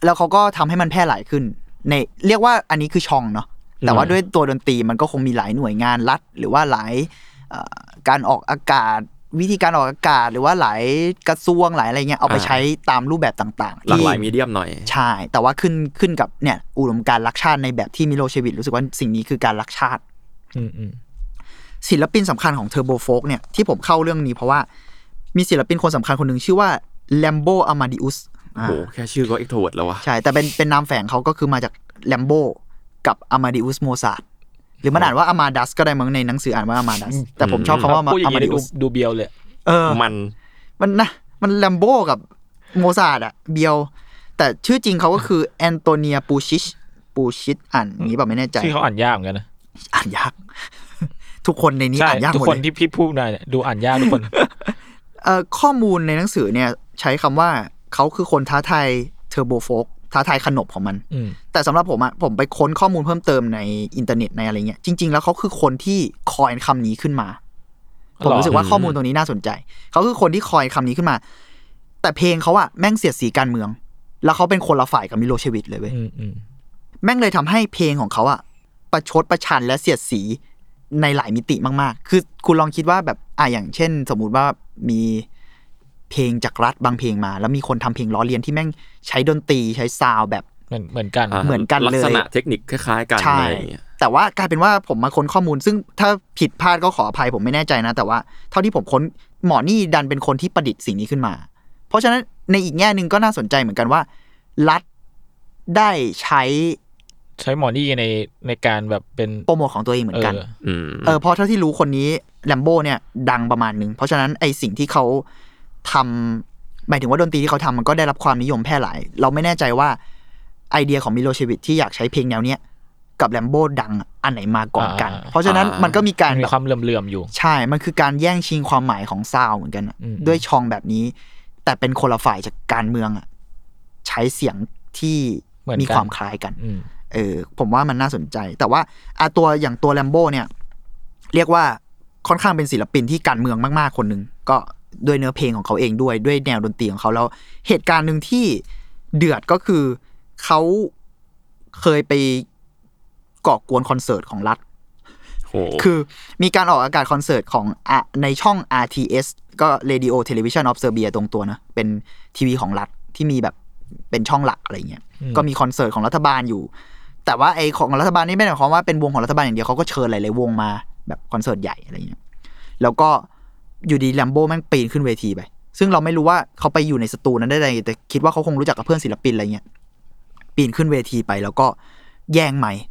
C: แล้วเขาก็ทำให้มันแพร่หลายขึ้น ในเรียกว่าอันนี้คือช่องเนาะแต่ว่าด้วยตัวดนตรีมันก็คงมีหลายหน่วยงานรัฐ หรือว่าหลายเอ่อการออกอากาศ วิธีการออกอากาศ หรือว่าหลายกระทรวงหลายอะไรเงี้ยเอาไปใช้ตามรูปแบบต่างๆ
B: หลาก
C: ที่
B: หลาย media มหน่อย
C: ใช่ แต่ว่าขึ้นขึ้นกับเนี่ยอุดมการณ์รักชาติในแบบที่มิโลเชวิชรู้สึกว่าสิ่งนี้คือการรักชาติ
A: อืมอืม
C: ศิลปินสำคัญของ turbo folk เนี่ยที่ผมเข้าเรื่องนี้เพราะว่ามีศิลปินคนสำคัญคนหนึ่งชื่อว่า Rambo Amadeus โอ้
B: โหแค่ชื่อก็ extrovert แล้ววะ
C: ใช่ แต่เป็นเป็นนามแฝงเขาก็คือมาจาก Ramboกับอามาดิอุสโมซาร์หรือมันอ่านว่าอามาดัสก็ได้มั้งในหนังสืออ่านว่าอามาดัสแต่ผมชอบคำว่า
A: พูดอย่า
C: อางมา
A: งี้
C: ดิ
A: ดู
C: อุส
A: ดูเบียวเลย
C: เออ
B: มัน
C: มันนะมันแลมโบกับโมซาร์อะเบียว แต่ชื่อจริงเขาก็คือแอนโตเนียปูชิชปูชิชอ่านอย่างนี้แบบไม่แน่ใจ
A: ที่เขาอ่านยากเหมือนกันนะ
C: อ่านยาก ทุกคนในนี้
A: ใช่
C: อ่านยาก
A: ทุ
C: ห
A: ก
C: มด
A: คน
C: เลย
A: ที่พี่พูดมาเนี่ยดูอ่านยากทุกคน
C: เอ่อข้อมูลในหนังสือเนี่ย ใช้คำว่า เขาคือคนท้าทายturbo folk ท้าทายขนบของมัน
A: อืม
C: แต่สำหรับผมอะผมไปค้นข้อมูลเพิ่มเติมในอินเทอร์เน็ตในอะไรเงี้ย จริง ๆ แล้วเขาคือคนที่ coin คำนี้ขึ้นมา ผมรู้สึกว่าข้อมูลตรงนี้น่าสนใจ เขาคือคนที่ coin คำนี้ขึ้นมา แต่เพลงเขาอะแม่งเสียดสีการเมือง แล้วเขาเป็นคนละฝ่ายกับมิโลเชวิตเลยเว้ย
A: อืมอืม
C: แม่งเลยทำให้เพลงของเขาอะประชดประชันและเสียดสีในหลายมิติมากๆ คือคุณลองคิดว่าแบบอะอย่างเช่น สมมุติว่ามี เพลงจากรัฐบางเพลงมา แล้วมีคนทำเพลงล้อเลียนที่แม่งใช้ดนตรีใช้ซาวด์แบบ
A: เหมือนเหมือนกันา
C: เหมือนกันเลย
B: ลักษณะเทคนิคคล้ายๆกัน
C: ใช่
B: อะไรอย่างเงี้ย
C: แต่ว่ากลายเป็นว่าผมมาค้นข้อมูล ซึ่งถ้าผิดพลาดก็ขออภัยผมไม่แน่ใจนะ แต่ว่าเท่าที่ผมค้นหมอนี่ดันเป็นคนที่ประดิษฐ์สิ่งนี้ขึ้นมา เพราะฉะนั้นในอีกแง่หนึ่งก็น่าสนใจเหมือนกันว่า รัฐได้ใช้
A: ใช้หมอนี่ในในการแบบเป็น
C: โปรโมทของตัวเองเหมือนกัน
A: เออ
B: อืม
C: เออเพราะเท่าที่รู้คนนี้แลมโบเนี่ยดังประมาณหนึ่งเพราะฉะนั้นไอสิ่งที่เขา ทำหมายถึงว่าดนตรีที่เขาทำมันก็ได้รับความนิยมแพร่หลาย เราไม่แน่ใจว่าไอเดียของมิโลเชวิตที่อยากใช้เพลงแนวเนี้ยกับแลมโบดังอันไหนมาก่อนกัน
A: อ่า
C: เพราะฉะนั้นมันก็มีการ
A: มันมี
C: แบบ
A: ความเหลื่อมๆอยู่
C: ใช่ มันคือการแย่งชิงความหมายของ sound เหมือนกันอะ
A: อืม
C: ด้วยช่องแบบนี้ แต่เป็นคนละฝ่ายจากการเมืองอะใช้เสียงที่
A: เหมือน
C: มี
A: กัน
C: ความคล้ายกัน
A: อืม
C: เออผมว่ามันน่าสนใจ แต่ว่าอาตัวอย่างตัวแลมโบเนี่ย เรียกว่าค่อนข้างเป็นศิลปินที่การเมืองมาก ๆ คนหนึ่งก็ ด้วยเนื้อเพลงของเขาเองด้วยด้วยแนวดนตรีของเขาแล้วเหตุการณ์หนึ่งที่เดือดก็คือเขาเคยไปก่อกวนคอนเสิร์ตของรัฐ
B: โห
C: คือมีการออกอากาศคอนเสิร์ตของอะในช่อง RTS ก็ Radio Television of Serbia ตรงตัวนะ เป็นทีวีของรัฐที่มีแบบเป็นช่องหลักอะไรเงี้ย
A: อืม
C: ก็มีคอนเสิร์ตของรัฐบาลอยู่ แต่ว่าไอของรัฐบาลนี่ไม่ได้หมายความว่าเป็นวงของรัฐบาลอย่างเดียวเขาก็เชิญหลายๆวงมาแบบคอนเสิร์ตใหญ่อะไรเงี้ย แล้วก็ อยู่ดีแลมโบ้แม่งปีนขึ้นเวทีไป ซึ่งเราไม่รู้ว่าเขาไปอยู่ในสตูนั้นได้ไงแต่คิดว่าเขาคงรู้จักกับเพื่อนศิลปินอะไรเงี้ยปีนขึ้นเวทีไปแล้วก็แย่งไมค์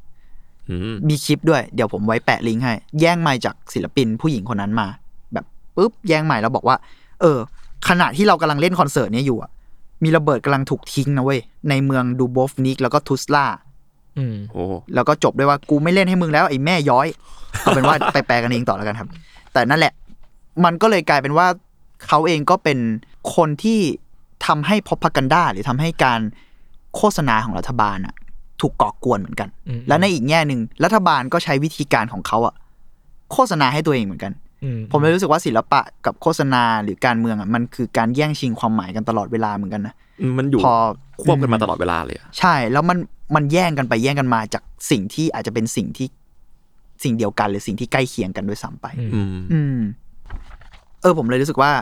B: อืม
C: มีคลิปด้วยเดี๋ยวผมไว้แปะลิงก์ให้ แย่งไมค์จากศิลปินผู้หญิงคนนั้นมา แบบปุ๊บแย่งไมค์แล้วบอกว่า เออ ขณะที่เรากำลังเล่นคอนเสิร์ตเนี้ยอยู่อะมีระเบิดกำลังถูกทิ้งนะเว้ยในเมืองดูโบฟนิกแล้วก็ทุสลา
A: อืม
B: โอ้
C: แล้วก็จบด้วยว่ากูไม่เล่นให้มึงแล้วไอ้แม่ย้อยเอาเป็นว่าไปแปลกันเองต่อแล้วกันครับ แต่นั่นแหละ มันก็เลยกลายเป็นว่าเขาเองก็เป็นคนที่ทำให้พอพักันดาหรือทำให้การโฆษณาของรัฐบาลอะถูกก่อกวนเหมือนกัน
A: อืม
C: และในอีกแง่หนึ่งรัฐบาลก็ใช้วิธีการของเขาอะโฆษณาให้ตัวเองเหมือนกัน
A: อืม
C: ผมเลยรู้สึกว่าศิลปะกับโฆษณาหรือการเมืองอะมันคือการแย่งชิงความหมายกันตลอดเวลาเหมือนกันนะ
B: มันอยู่
C: พอ
B: ควบกันมาตลอดเวลาเลยอะ
C: ใช่ แล้วมันมันแย่งกันไปแย่งกันมาจากสิ่งที่อาจจะเป็นสิ่งที่สิ่งเดียวกันหรือสิ่งที่ใกล้เคียงกันด้วยซ้ำไป
A: อืม
B: อืม
C: อืม เออผมเลยรู้สึกว่า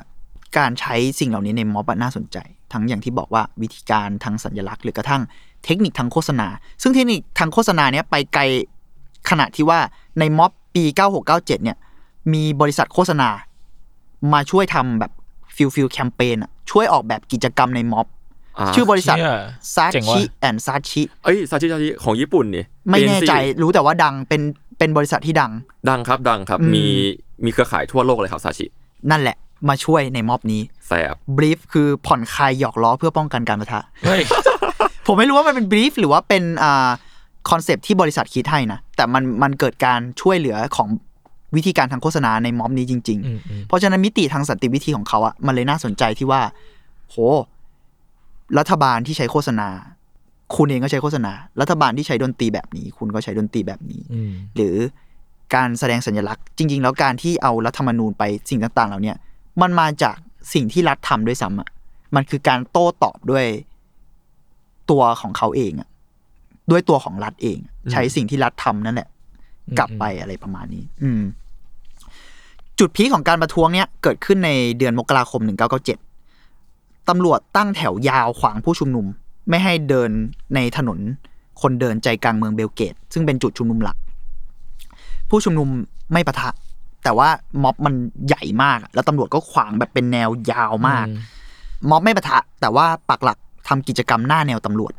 C: การใช้สิ่งเหล่านี้ในม็อบอะน่าสนใจ ทั้งอย่างที่บอกว่าวิธีการทางสัญลักษณ์หรือกระทั่งเทคนิคทางโฆษณา ซึ่งเทคนิคทางโฆษณาเนี้ยไปไกลขณะที่ว่าในม็อบปี 9697 เนี่ย มีบริษัทโฆษณา มาช่วยทำแบบฟิลฟิลแคมเปญอะช่วยออกแบบกิจกรรมในม็อบ
B: อ่า
C: ชื่อบริษัท
A: เชี่ย
C: ซา
A: เจ๋ง
C: ชิ
A: ว่ะ
C: แอนซาชิ
B: เอ้ยซาชิซาชิของญี่ปุ่นนี่
C: ไม่แน่ใจ
B: ANC
C: รู้แต่ว่าดังเป็นเป็นบริษัทที่ดัง
B: ดังครับดังครับ
C: อืม
B: มีมีเครือข่ายทั่วโลกเลยครับซาชิ
C: นั่นแหละ มาช่วยในม็อบนี้
B: แสบ
C: บรีฟคือผ่อนคลายหยอกล้อเพื่อป้องกันการประทะ
A: เฮ้ย
C: ผมไม่รู้ว่ามันเป็น brief หรือว่าเป็นอ่า concept ที่บริษัทคิดให้นะแต่มันมันเกิดการช่วยเหลือของวิธีการทางโฆษณาในม็อบนี้จริง
A: อืมอืม
C: ๆเพราะฉะนั้นมิติทางสันติวิธีของเขาอะมันเลยน่าสนใจที่ว่า โห รัฐบาลที่ใช้โฆษณา คุณเองก็ใช้โฆษณา รัฐบาลที่ใช้ดนตรีแบบนี้ คุณก็ใช้ดนตรีแบบนี้
A: อืม
C: หรือ การแสดงสัญลักษณ์ จริง ๆ แล้วการที่เอารัฐธรรมนูญไปสิ่งต่างๆ เหล่าเนี้ยมันมาจากสิ่งที่รัฐทำด้วยซ้ำอะมันคือการโต้ตอบด้วยตัวของเขาเองอะด้วยตัวของรัฐเอง ใช้สิ่งที่รัฐทำนั่นแหละ กลับไปอะไรประมาณนี้ อืม จุดพีคของการประท้วงเนี้ยเกิดขึ้นในเดือนมกราคม1997ตำรวจตั้งแถวยาวขวางผู้ชุมนุม ไม่ให้เดินในถนนคนเดินใจกลางเมืองเบลเกต ซึ่งเป็นจุดชุมนุมหลัก ผู้ชุมนุมไม่ปะทะ แต่ว่าม็อบมันใหญ่มาก แล้วตำรวจก็ขวางแบบเป็นแนวยาวมาก ม็อบไม่ปะทะ แต่ว่าปักหลักทำกิจกรรมหน้าแนวตำรวจ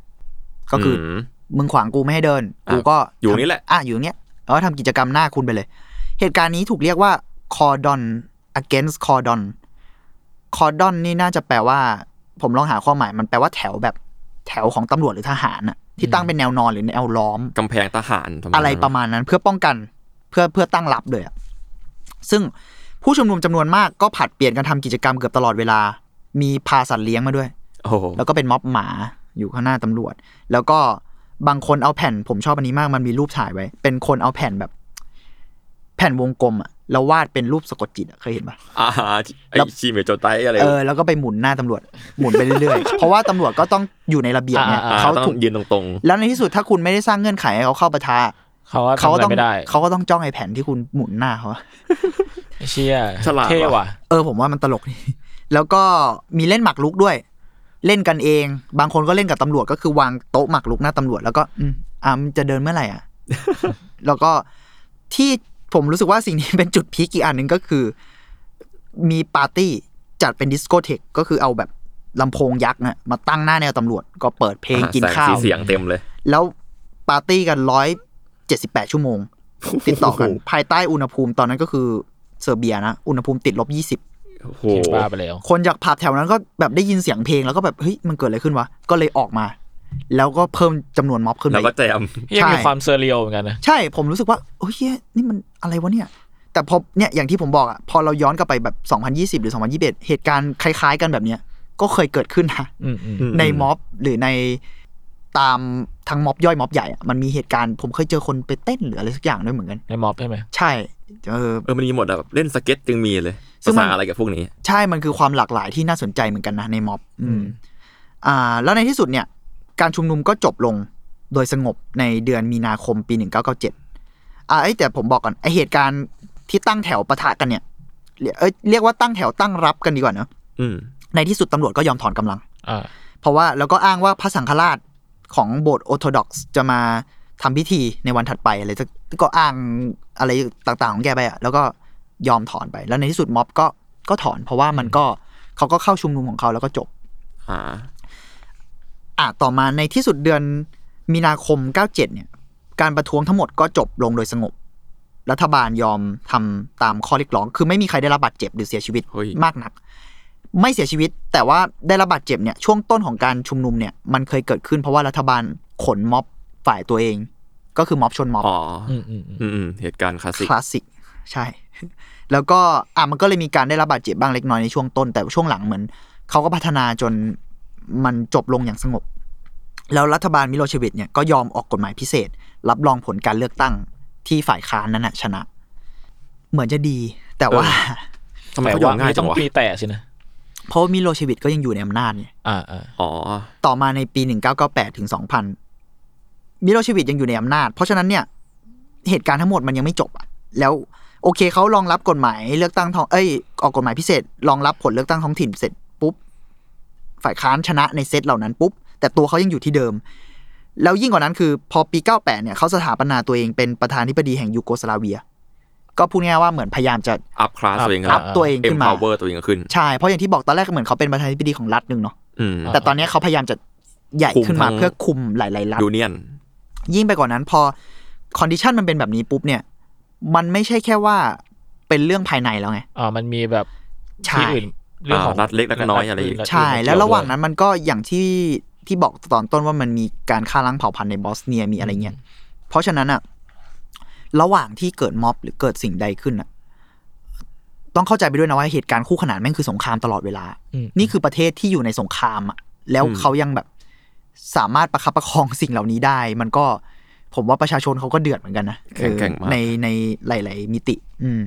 C: ก็คืออ
B: ม
C: มึงขวางกูไม่ให้เดิน
B: อะ
C: กูก็
B: อยู่นี่แหละ
C: อะอยู่เนี้ยแล้วก็ทำกิจกรรมหน้าคุณไปเลย เหตุการณ์นี้ถูกเรียกว่า cordon against cordon cordon นี่น่าจะแปลว่า ผมลองหาความหมายมันแปลว่าแถวแบบแถวของตำรวจหรือทหารน่ะที่ตั้งเป็นแนวนอนหรือแนวล้อม
B: กำแพงทหารทำ
C: อะไรประมาณนั้นเพื่อป้องกัน เพื่อเพื่อตั้งรับเลยอะซึ่งผู้ชุมนุมจำนวนมากก็ผลัดเปลี่ยนกันทำกิจกรรมเกือบตลอดเวลา มีพาสัตว์เลี้ยงมาด้วย
B: โอ้โห
C: แล้วก็เป็นม็อบหมาอยู่ข้างหน้าตำรวจ แล้วก็บางคนเอาแผ่นผมชอบอันนี้มากมันมีรูปถ่ายไว้ เป็นคนเอาแผ่นแบบ แผ่นวงกลมอะแล้ววาดเป็นรูปสะกดจิตอะเคยเห็นปะ
B: อ่าไอ
C: แล้ว
B: ชีเมโจไตอะไร
C: เออแล้วก็ไปหมุนหน้าตำรวจหมุนไปเรื่อยๆ เพราะว่าตำรวจก็ต้องอยู่ในระเบียบเนี่ย
A: อ่า
C: เขา
B: เขาต้อง
C: ถูก
B: ยืนตรง
C: แล้วในที่สุดถ้าคุณไม่ได้สร้างเงื่อนไขให้เขาเข้าประทะ
A: เขาก็
C: เขา
A: ทำ
C: ก็
A: อะไร
C: ต้อง
A: ไม่ได้
C: เขาก็ต้องจ้องไอ้แผ่นที่คุณหมุนหน้าเขาอะ
A: ไอ้เชี่ย
B: ฉลาด
A: เท่
B: ว่ะ
A: ว่ะ
C: เออผมว่ามันตลกดีแล้วก็มีเล่นหมากรุกด้วย เล่นกันเอง บางคนก็เล่นกับตำรวจก็คือวางโต๊ะหมากรุกหน้าตำรวจแล้วก็อืมอ่ามันจะเดินเมื่อไหร่อะ แล้วก็ที่ผมรู้สึกว่าสิ่งนี้เป็นจุดพีคอีกอันหนึ่งก็คือ มีปาร์ตี้จัดเป็นดิสโกเทคก็คือเอาแบบลำโพงยักษ์น่ะมาตั้งหน้าแนวตำรวจ ก็เปิดเพลง
B: ๆ
C: กิน
B: แสง
C: ข้า
B: สี
C: ว
B: เสียงเต็มเลย
C: แล้วปาร์ตี้กันร้อย เจ็ดสิบแปดชั่วโมง ติดต่อกัน
B: โอ้โห
C: ภายใต้อุณหภูมิตอนนั้นก็คือเซอร์เบียนะอุณหภูมิติดลบยี่สิบ
B: โอ้โห
A: เชี่ยบ้าไปแล้ว
C: คนจากผับแถวนั้นก็แบบได้ยินเสียงเพลงแล้วก็แบบเฮ้ยมันเกิดอะไรขึ้นวะ ก็เลยออกมา แล้วก็เพิ่มจำนวนม็อบขึ้น
B: แล้ว
C: ไป
B: ก็แจม
A: ยังมี
C: ใช่
A: ความ surreal เหมือนกันนะ
C: ใช่ผมรู้สึกว่าโอ้ยเหี้ยนี่มันอะไรวะเนี่ย แต่พอเนี่ยอย่างที่ผมบอกอะพอเราย้อนกลับไปแบบ 2020 หรือ 2021 เหตุการณ์คล้าย ๆ กันแบบเนี้ยก็เคยเกิดขึ้นนะ
A: อืมอืม
B: อืม
C: ในม็อบหรือใน ตามทั้งม็อบย่อยม็อบใหญ่อะมันมีเหตุการณ์ผมเคยเจอคนไปเต้นหรืออะไรสักอย่างด้วยเหมือนกัน
A: ในม็อบใช่ไหม
C: ใช่เออ
B: เออมันมีหมดอะแบบเล่นสเก็ตยังมีเลย
C: ซึ่
B: ภาง
C: มัน
B: ษาอะไรกับพวกนี้
C: ใช่มันคือความหลากหลายที่น่าสนใจเหมือนกันนะในม็อบ อืม อ่า แล้วในที่สุดเนี่ย การชุมนุมก็จบลงโดยสงบในเดือนมีนาคมปี1997อ่าเอ้ยแต่ผมบอกก่อนไอเหตุการณ์ที่ตั้งแถวปะทะกันเนี่ยเรียกเอ้ยเรียกว่าตั้งแถวตั้งรับกันดีกว่าเนอะ
B: อืม
C: ในที่สุดตำรวจก็ยอมถอนกำลัง
A: อ่า
C: เพราะว่าแล้วก็อ้างว่าพระสังฆราช ของโบสถ์ออร์โธดอกซ์จะมาทำพิธีในวันถัดไปอะไรจะก็อ้างอะไรต่างๆของแกไปอะแล้วก็ยอมถอนไป แล้วในที่สุดม็อบก็ก็ถอน เพราะว่ามันก็เขาก็เข้าชุมนุมของเขาแล้วก็จบ
B: อ่า
C: อะต่อมาในที่สุดเดือนมีนาคม 97 เนี่ย การประท้วงทั้งหมดก็จบลงโดยสงบ รัฐบาลยอมทำตามข้อเรียกร้อง คือไม่มีใครได้รับบาดเจ็บหรือเสียชีวิต
B: เฮ้ย
C: มากนัก ไม่เสียชีวิต แต่ว่าได้รับบาดเจ็บเนี่ยช่วงต้นของการชุมนุมเนี่ยมันเคยเกิดขึ้นเพราะว่ารัฐบาลขนม็อบฝ่ายตัวเอง ก็คือม็อบชนม็อบ
B: อ๋อ
A: อืมอืมอืม
B: อืมอืมเหตุการณ์คลาสสิก
C: คลาสสิกใช่ แล้วก็อะมันก็เลยมีการได้รับบาดเจ็บบ้างเล็กน้อยในช่วงต้น แต่ช่วงหลังเหมือนเขาก็พัฒนาจนมันจบลงอย่างสงบ แล้วรัฐบาลมิโลเชวิตเนี่ยก็ยอมออกกฎหมายพิเศษ รับรองผลการเลือกตั้งที่ฝ่ายค้านนั้นนะชนะ เหมือนจะดี แต่ว่า
B: ทำไม
A: แต่
B: เขายอ
A: ว่าม
B: ง่าย
A: ไม่
B: จั
A: ต้อง
B: งวะ
A: มีแต่สินะ
C: เพราะว่ามิโลเชวิตก็ยังอยู่ในอำนาจเนี่ย
A: อ่าอ่า
B: อ๋อ
C: ต่อมาในปี 1998 ถึง 2000 มิโลเชวิตยังอยู่ในอำนาจ เพราะฉะนั้นเนี่ย เหตุการณ์ทั้งหมดมันยังไม่จบอะแล้วโอเคเขารองรับกฎหมายเลือกตั้งท้อง เอ้ย ออกกฎหมายพิเศษ รองรับผลเลือกตั้งท้องถิ่นเสร็จปุ๊บ ฝ่ายค้านชนะในเซตเหล่านั้นปุ๊บ แต่ตัวเขายังอยู่ที่เดิม แล้วยิ่งกว่านั้นคือ พอปี 98 เนี่ยเขาสถาปนาตัวเองเป็นประธานาธิบดีแห่งยูโกสลาเวีย ก็พูดง่ายๆว่าเหมือนพยายามจะ
B: อัพคลาสตัวเอง
C: อัพตัวเองขึ้นมา
B: empower ตัวเองขึ้น
C: ใช่เพราะอย่างที่บอกตอนแรกก็เหมือนเขาเป็นประธานาธิบดีของรัฐหนึ่งเนาะ
B: อืม
C: แต่ตอนนี้เขาพยายามจะใหญ่ขึ้นมา
B: คุมทั้ง
C: เพื่อคุมหลายๆรัฐ
B: union ยิ่
C: งไปกว่านั้นพอ condition มันเป็นแบบนี้ปุ๊บเนี่ย มันไม่ใช่แค่ว่าเป็นเรื่องภายในแล้วไง
A: อ่ามันมีแบบ
C: ใช่
A: ที่อื่นเรื่องของ
B: อ่ารัฐเล็กรัฐน้อยอะไรอีก
A: ฐ
C: ใช่
A: อื่น
C: แล้วระหว่าง
A: เกี่ย
C: นั้นมันก็อย่างที่ที่บอกตอนต้นว่ามันมีการฆ่าล้างเผ่าพันธุ์ในบอสเนียมีอะไรเงี้ยเพราะฉะนั้นอะ ระหว่างที่เกิดม็อบหรือเกิดสิ่งใดขึ้นอะต้องเข้าใจไปด้วยนะว่าเหตุการณ์คู่ขนานแม่งคือสงครามตลอดเวลา
A: อืม
C: นี่คือประเทศที่อยู่ในสงครามอะแล้ว
B: อืม
C: เขายังแบบสามารถประคับประคองสิ่งเหล่านี้ได้ มันก็ผมว่าประชาชนเขาก็เดือดเหมือนกันนะ
B: แข็งแกร่งมาก
C: เออในในหลาย ๆ มิติ อืม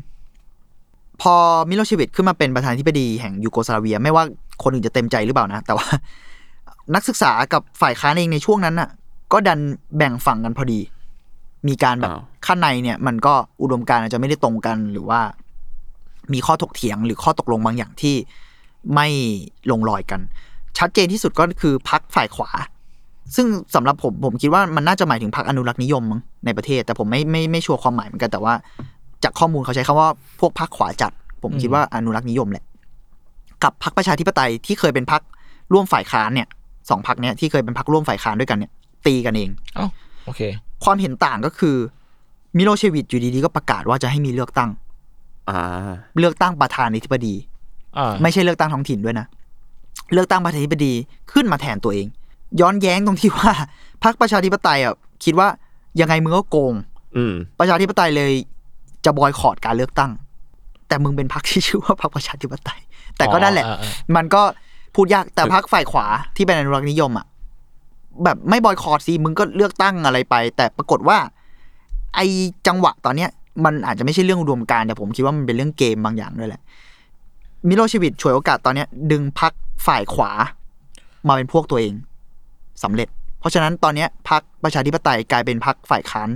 C: พอมิโลเชวิตขึ้นมาเป็นประธานาธิบดีแห่งยูโกสลาเวีย ไม่ว่าคนอื่นจะเต็มใจหรือเปล่านะ แต่ว่า นักศึกษากับฝ่ายค้านเองในช่วงนั้นน่ะ ก็ดันแบ่งฝั่งกันพอดี มีการแบบ
B: อ้าว
C: ข้างในเนี่ยมันก็อุดมการณ์อาจจะไม่ได้ตรงกันหรือว่า มีข้อถกเถียงหรือข้อตกลงบางอย่างที่ไม่ลงรอยกัน ชัดเจนที่สุดก็คือพักฝ่ายขวา ซึ่งสำหรับผมผมคิดว่ามันน่าจะหมายถึงพรรคอนุรักษ์นิยมมั้งในประเทศ แต่ผมไม่ไม่ไม่ชัวร์ความหมายเหมือนกันแต่ว่า จากข้อมูลเขาใช้คำว่าพวกพรรคขวาจัด ผมคิดว่าอนุรักษ์นิยมแหละกับพรรคประชาธิปไตยที่เคยเป็นพรรคร่วมฝ่ายค้านเนี่ยสองพรรคเนี้ยที่เคยเป็นพรรคร่วมฝ่ายค้านด้วยกันเนี่ยตีกันเอง
A: เอ้าโอเค
C: ความเห็นต่างก็คือ มิโลเชวิตอยู่ดีๆก็ประกาศว่าจะให้มีเลือกตั้ง
B: อ่า
C: เลือกตั้งประธานาธิบดี
A: อ่า
C: ไม่ใช่เลือกตั้งท้องถิ่นด้วยนะ เลือกตั้งประธานาธิบดีขึ้นมาแทนตัวเอง ย้อนแย้งตรงที่ว่าพรรคประชาธิปไตยอะคิดว่ายังไงมึงก็โกง
B: อืม
C: ประชาธิปไตยเลยจะบอยคอรดการเลือกตั้ง แต่มึงเป็นพรรคที่ชื่อว่าพรรคประชาธิปไตย แต่ก็นั่นแหละ
A: อ๋ออ่าอ่า
C: มันก็พูดยากแต่พรรคฝ่ายขวาที่เป็นอนุรักษ์นิยมอะ แบบไม่บอยคอรสิมึงก็เลือกตั้งอะไรไป แต่ปรากฏว่า ไอจังหวะตอนเนี้ย มันอาจจะไม่ใช่เรื่องอุดมการณ์แต่ผมคิดว่ามันเป็นเรื่องเกมบางอย่างด้วยแหละ มิโลชีวิตฉวยโอกาสตอนเนี้ย ดึงพักฝ่ายขวา มาเป็นพวกตัวเองสำเร็จ เพราะฉะนั้นตอนเนี้ยพักประชาธิปไตยกลายเป็นพักฝ่ายค้าน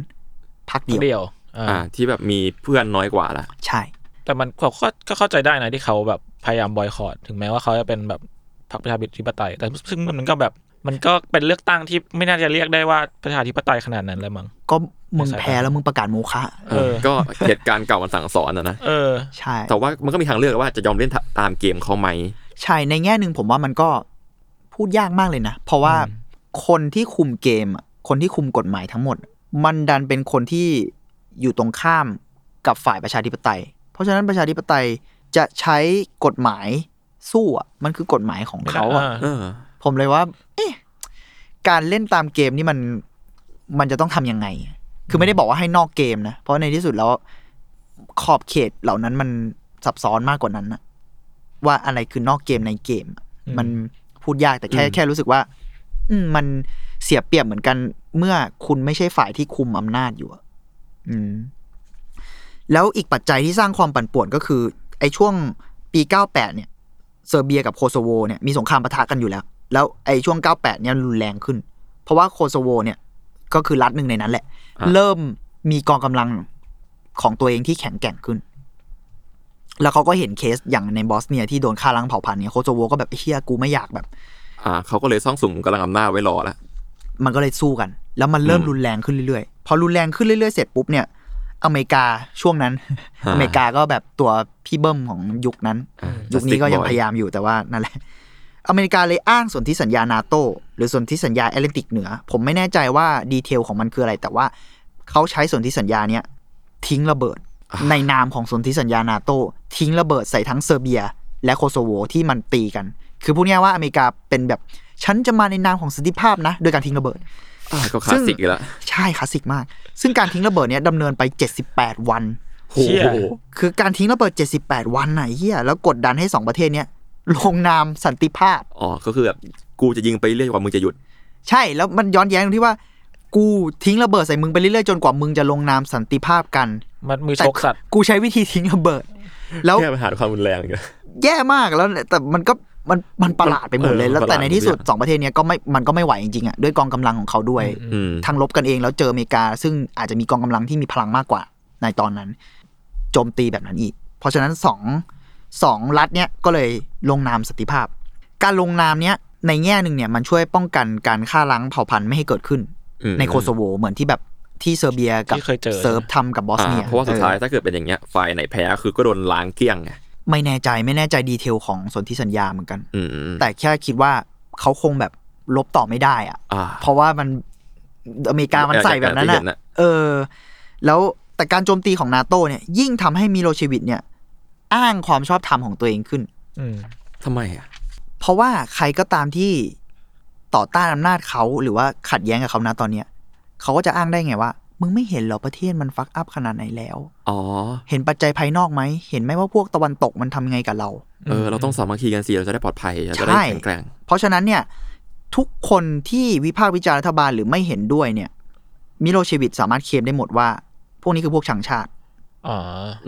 C: พักเดียว
A: เดียวอ่า
B: อ่าที่แบบมีเพื่อนน้อยกว่าละ
C: ใช่
A: แต่มันก็ก็ก็เข้าใจได้นะที่เขาแบบพยายามบอยคอรถึงแม้ว่าเขาจะเป็นแบบพรรคประชาธิปไตยแต่ซึ่งมันก็แบบ มันก็เป็นเลือกตั้งที่ไม่น่าจะเรียกได้ว่าประชาธิปไตยขนาดนั้นเลยมั้ง
C: ก็มึงแพ้แล้วมึงประกาศโมฆะ
A: เออ
B: ก็เหตุการณ์เก่ามันสั่งสอนนะนะ
A: เออ
C: ใช่
B: แต่ว่ามันก็มีทางเลือกว่าจะยอมเล่นตามเกมเขาไหม
C: ใช่ในแง่หนึ่งผมว่ามันก็พูดยากมากเลยนะ เพราะว่าคนที่คุมเกมอะคนที่คุมกฎหมายทั้งหมด มันดันเป็นคนที่อยู่ตรงข้ามกับฝ่ายประชาธิปไตย เพราะฉะนั้นประชาธิปไตยจะใช้กฎหมายสู้อะมันคือกฎหมายของเขาอะ
B: เออ
C: ผมเลยว่า เอ๊ะการเล่นตามเกมนี่มันมันจะต้องทำยังไง คือไม่ได้บอกว่าให้นอกเกมนะ เพราะในที่สุดแล้วขอบเขตเหล่านั้นมันซับซ้อนมากกว่านั้นนะว่าอะไรคือนอกเกมในเกมอะมันพูดยากแต่แค่
B: อืม
C: แค่รู้สึกว่า อืมมันเสียเปรียบเหมือนกัน เมื่อคุณไม่ใช่ฝ่ายที่คุมอำนาจอยู่อะอืม แล้วอีกปัจจัยที่สร้างความปั่นป่วนก็คือ ไอ้ช่วงปี 98 เนี่ย เซอร์เบียกับโคโซโวเนี่ยมีสงครามปะทะกันอยู่แล้ว แล้วไอ้ช่วง 98 เนี่ยรุนแรงขึ้น เพราะว่าโคโซโวเนี่ยก็คือรัฐหนึ่งในนั้นแหละ
B: อะ
C: เริ่มมีกองกำลังของตัวเองที่แข็งแกร่งขึ้น แล้วเขาก็เห็นเคสอย่างในบอสเนียที่โดนฆ่าล้างเผ่าพันธุ์เนี่ยโคโซโวก็แบบไอ้เหี้ยกูไม่อยากแบบ
B: อ่าเขาก็เลยซ่องสุมกำลังอำนาจไว้รอแล้ว
C: มันก็เลยสู้กัน แล้วมันเริ่ม
B: อืม
C: รุนแรงขึ้นเรื่อยๆ พอรุนแรงขึ้นเรื่อยๆ เสร็จปุ๊บเนี่ย อเมริกาช่วงนั้น
B: อ่า
C: อเมริกาก็แบบตัวพี่เบิ้มของยุคนั้น
B: อ่า
C: ยุคนี้ก็ยัง
B: Justice Boy
C: พยายามอยู่แต่ว่านั่นแหละ อเมริกาเลยอ้างสนธิสัญญานาโตหรือสนธิสัญญาแอตแลนติกเหนือ ผมไม่แน่ใจว่า detail ของมันคืออะไร แต่ว่าเขาใช้สนธิสัญญาเนี้ยทิ้งระเบิด ในนามของสนธิสัญญานาโตทิ้งระเบิดใส่ทั้งเซอร์เบีย และโคโซโวที่มันตีกัน คือพูดง่ายๆว่าอเมริกาเป็นแบบฉันจะมาในนามของสันติภาพนะ โดยการทิ้งระเบิด
B: อ่าก็คลาสสิกอีกแล้ว
C: ใช่คลาสสิกมาก ซึ่งการทิ้งระเบิดเนี้ยดำเนินไป 78 วัน
B: โห
A: เชี่ย
C: คือการทิ้งระเบิด 78 วันไหนะเฮียแล้วกดดันให้สองประเทศเนี้ย ลงนามสันติภาพ
B: อ๋อ ก็คือแบบกูจะยิงไปเรื่อยกว่ามึงจะหยุด
C: ใช่ แล้วมันย้อนแย้งตรงที่ว่า กูทิ้งระเบิดใส่มึงไปเรื่อยๆจนกว่ามึงจะลงนามสันติภาพกัน
A: มันมือ
C: แต่
A: ชกสัตว์
C: กูใช้วิธีทิ้งระเบิด แล้ว
B: แค่ปัญหาความรุนแรงอย่างเงี้ย
C: แย่มากแล้วแต่มันก็มันมันประหลาดไปหมดเลย
B: เออ
C: แล้วแต่ในที่สุด
B: ประหลาด
C: สองประเทศเนี้ยก็ไม่มันก็ไม่ไหวจริงๆอะด้วยกองกำลังของเขาด้วย
B: อืม
C: ทั้งรบกันเองแล้วเจออเมริกา ซึ่งอาจจะมีกองกำลังที่มีพลังมากกว่าในตอนนั้นโจมตีแบบนั้นอีก เพราะฉะนั้นสอง สองรัฐเนี้ยก็เลยลงนามสันติภาพ การลงนามเนี้ยในแง่หนึ่งเนี่ยมันช่วยป้องกันการฆ่าล้างเผ่าพันธุ์ไม่ให้เกิดขึ้น
B: อืม
C: ในโคโซโวเหมือนที่แบบที่เซอร์เบียกับ
A: ที่เคยเจอ
C: เซิร์บทำกับบอส
B: อ่า
C: เนีย
B: เพราะว่าสุดท้าย
C: เออ
B: ถ้าเกิดเป็นอย่างเงี้ยฝ่ายไหนแพ้คือก็โดนล้างเกลี้ยงไง
C: ไม่แน่ใจไม่แน่ใจดีเทลของสนธิสัญญาเหมือนกัน
B: อืม
C: แต่แค่คิดว่าเขาคงแบบลบต่อไม่ได้อะ
B: อ่า
C: เพราะว่ามันอเมริกามันใส่แบบนั้น
B: อยากจะเห็น
C: อะ
B: น่ะ
C: เออ แล้วแต่การโจมตีของนาโตเนี่ย ยิ่งทำให้มิโลเชวิชเนี่ย อ้างความชอบธรรมของตัวเองขึ้น
A: อืม
B: ทำไมอะ
C: เพราะว่าใครก็ตามที่ต่อต้านอำนาจเขาหรือว่าขัดแย้งกับเขานะตอนเนี้ยเขาก็จะอ้างได้ไงว่า มึงไม่เห็นเหรอประเทศมันฟักอัพขนาดไหนแล้ว
B: อ๋อ
C: เห็นปัจจัยภายนอกไหม เห็นไหมว่าพวกตะวันตกมันทำยังไงกับเรา
B: เออ เราต้องสามัคคีกันสิ เราจะได้ปลอดภัย เราจะได้
C: ใช่
B: แข็งแกร่ง
C: เพราะฉะนั้นเนี่ยทุกคนที่วิพากษ์วิจารณ์รัฐบาลหรือไม่เห็นด้วยเนี่ย มิโลเชวิชสามารถเคลมได้หมดว่า พวกนี้คือพวกชังชาติ
A: อ๋อ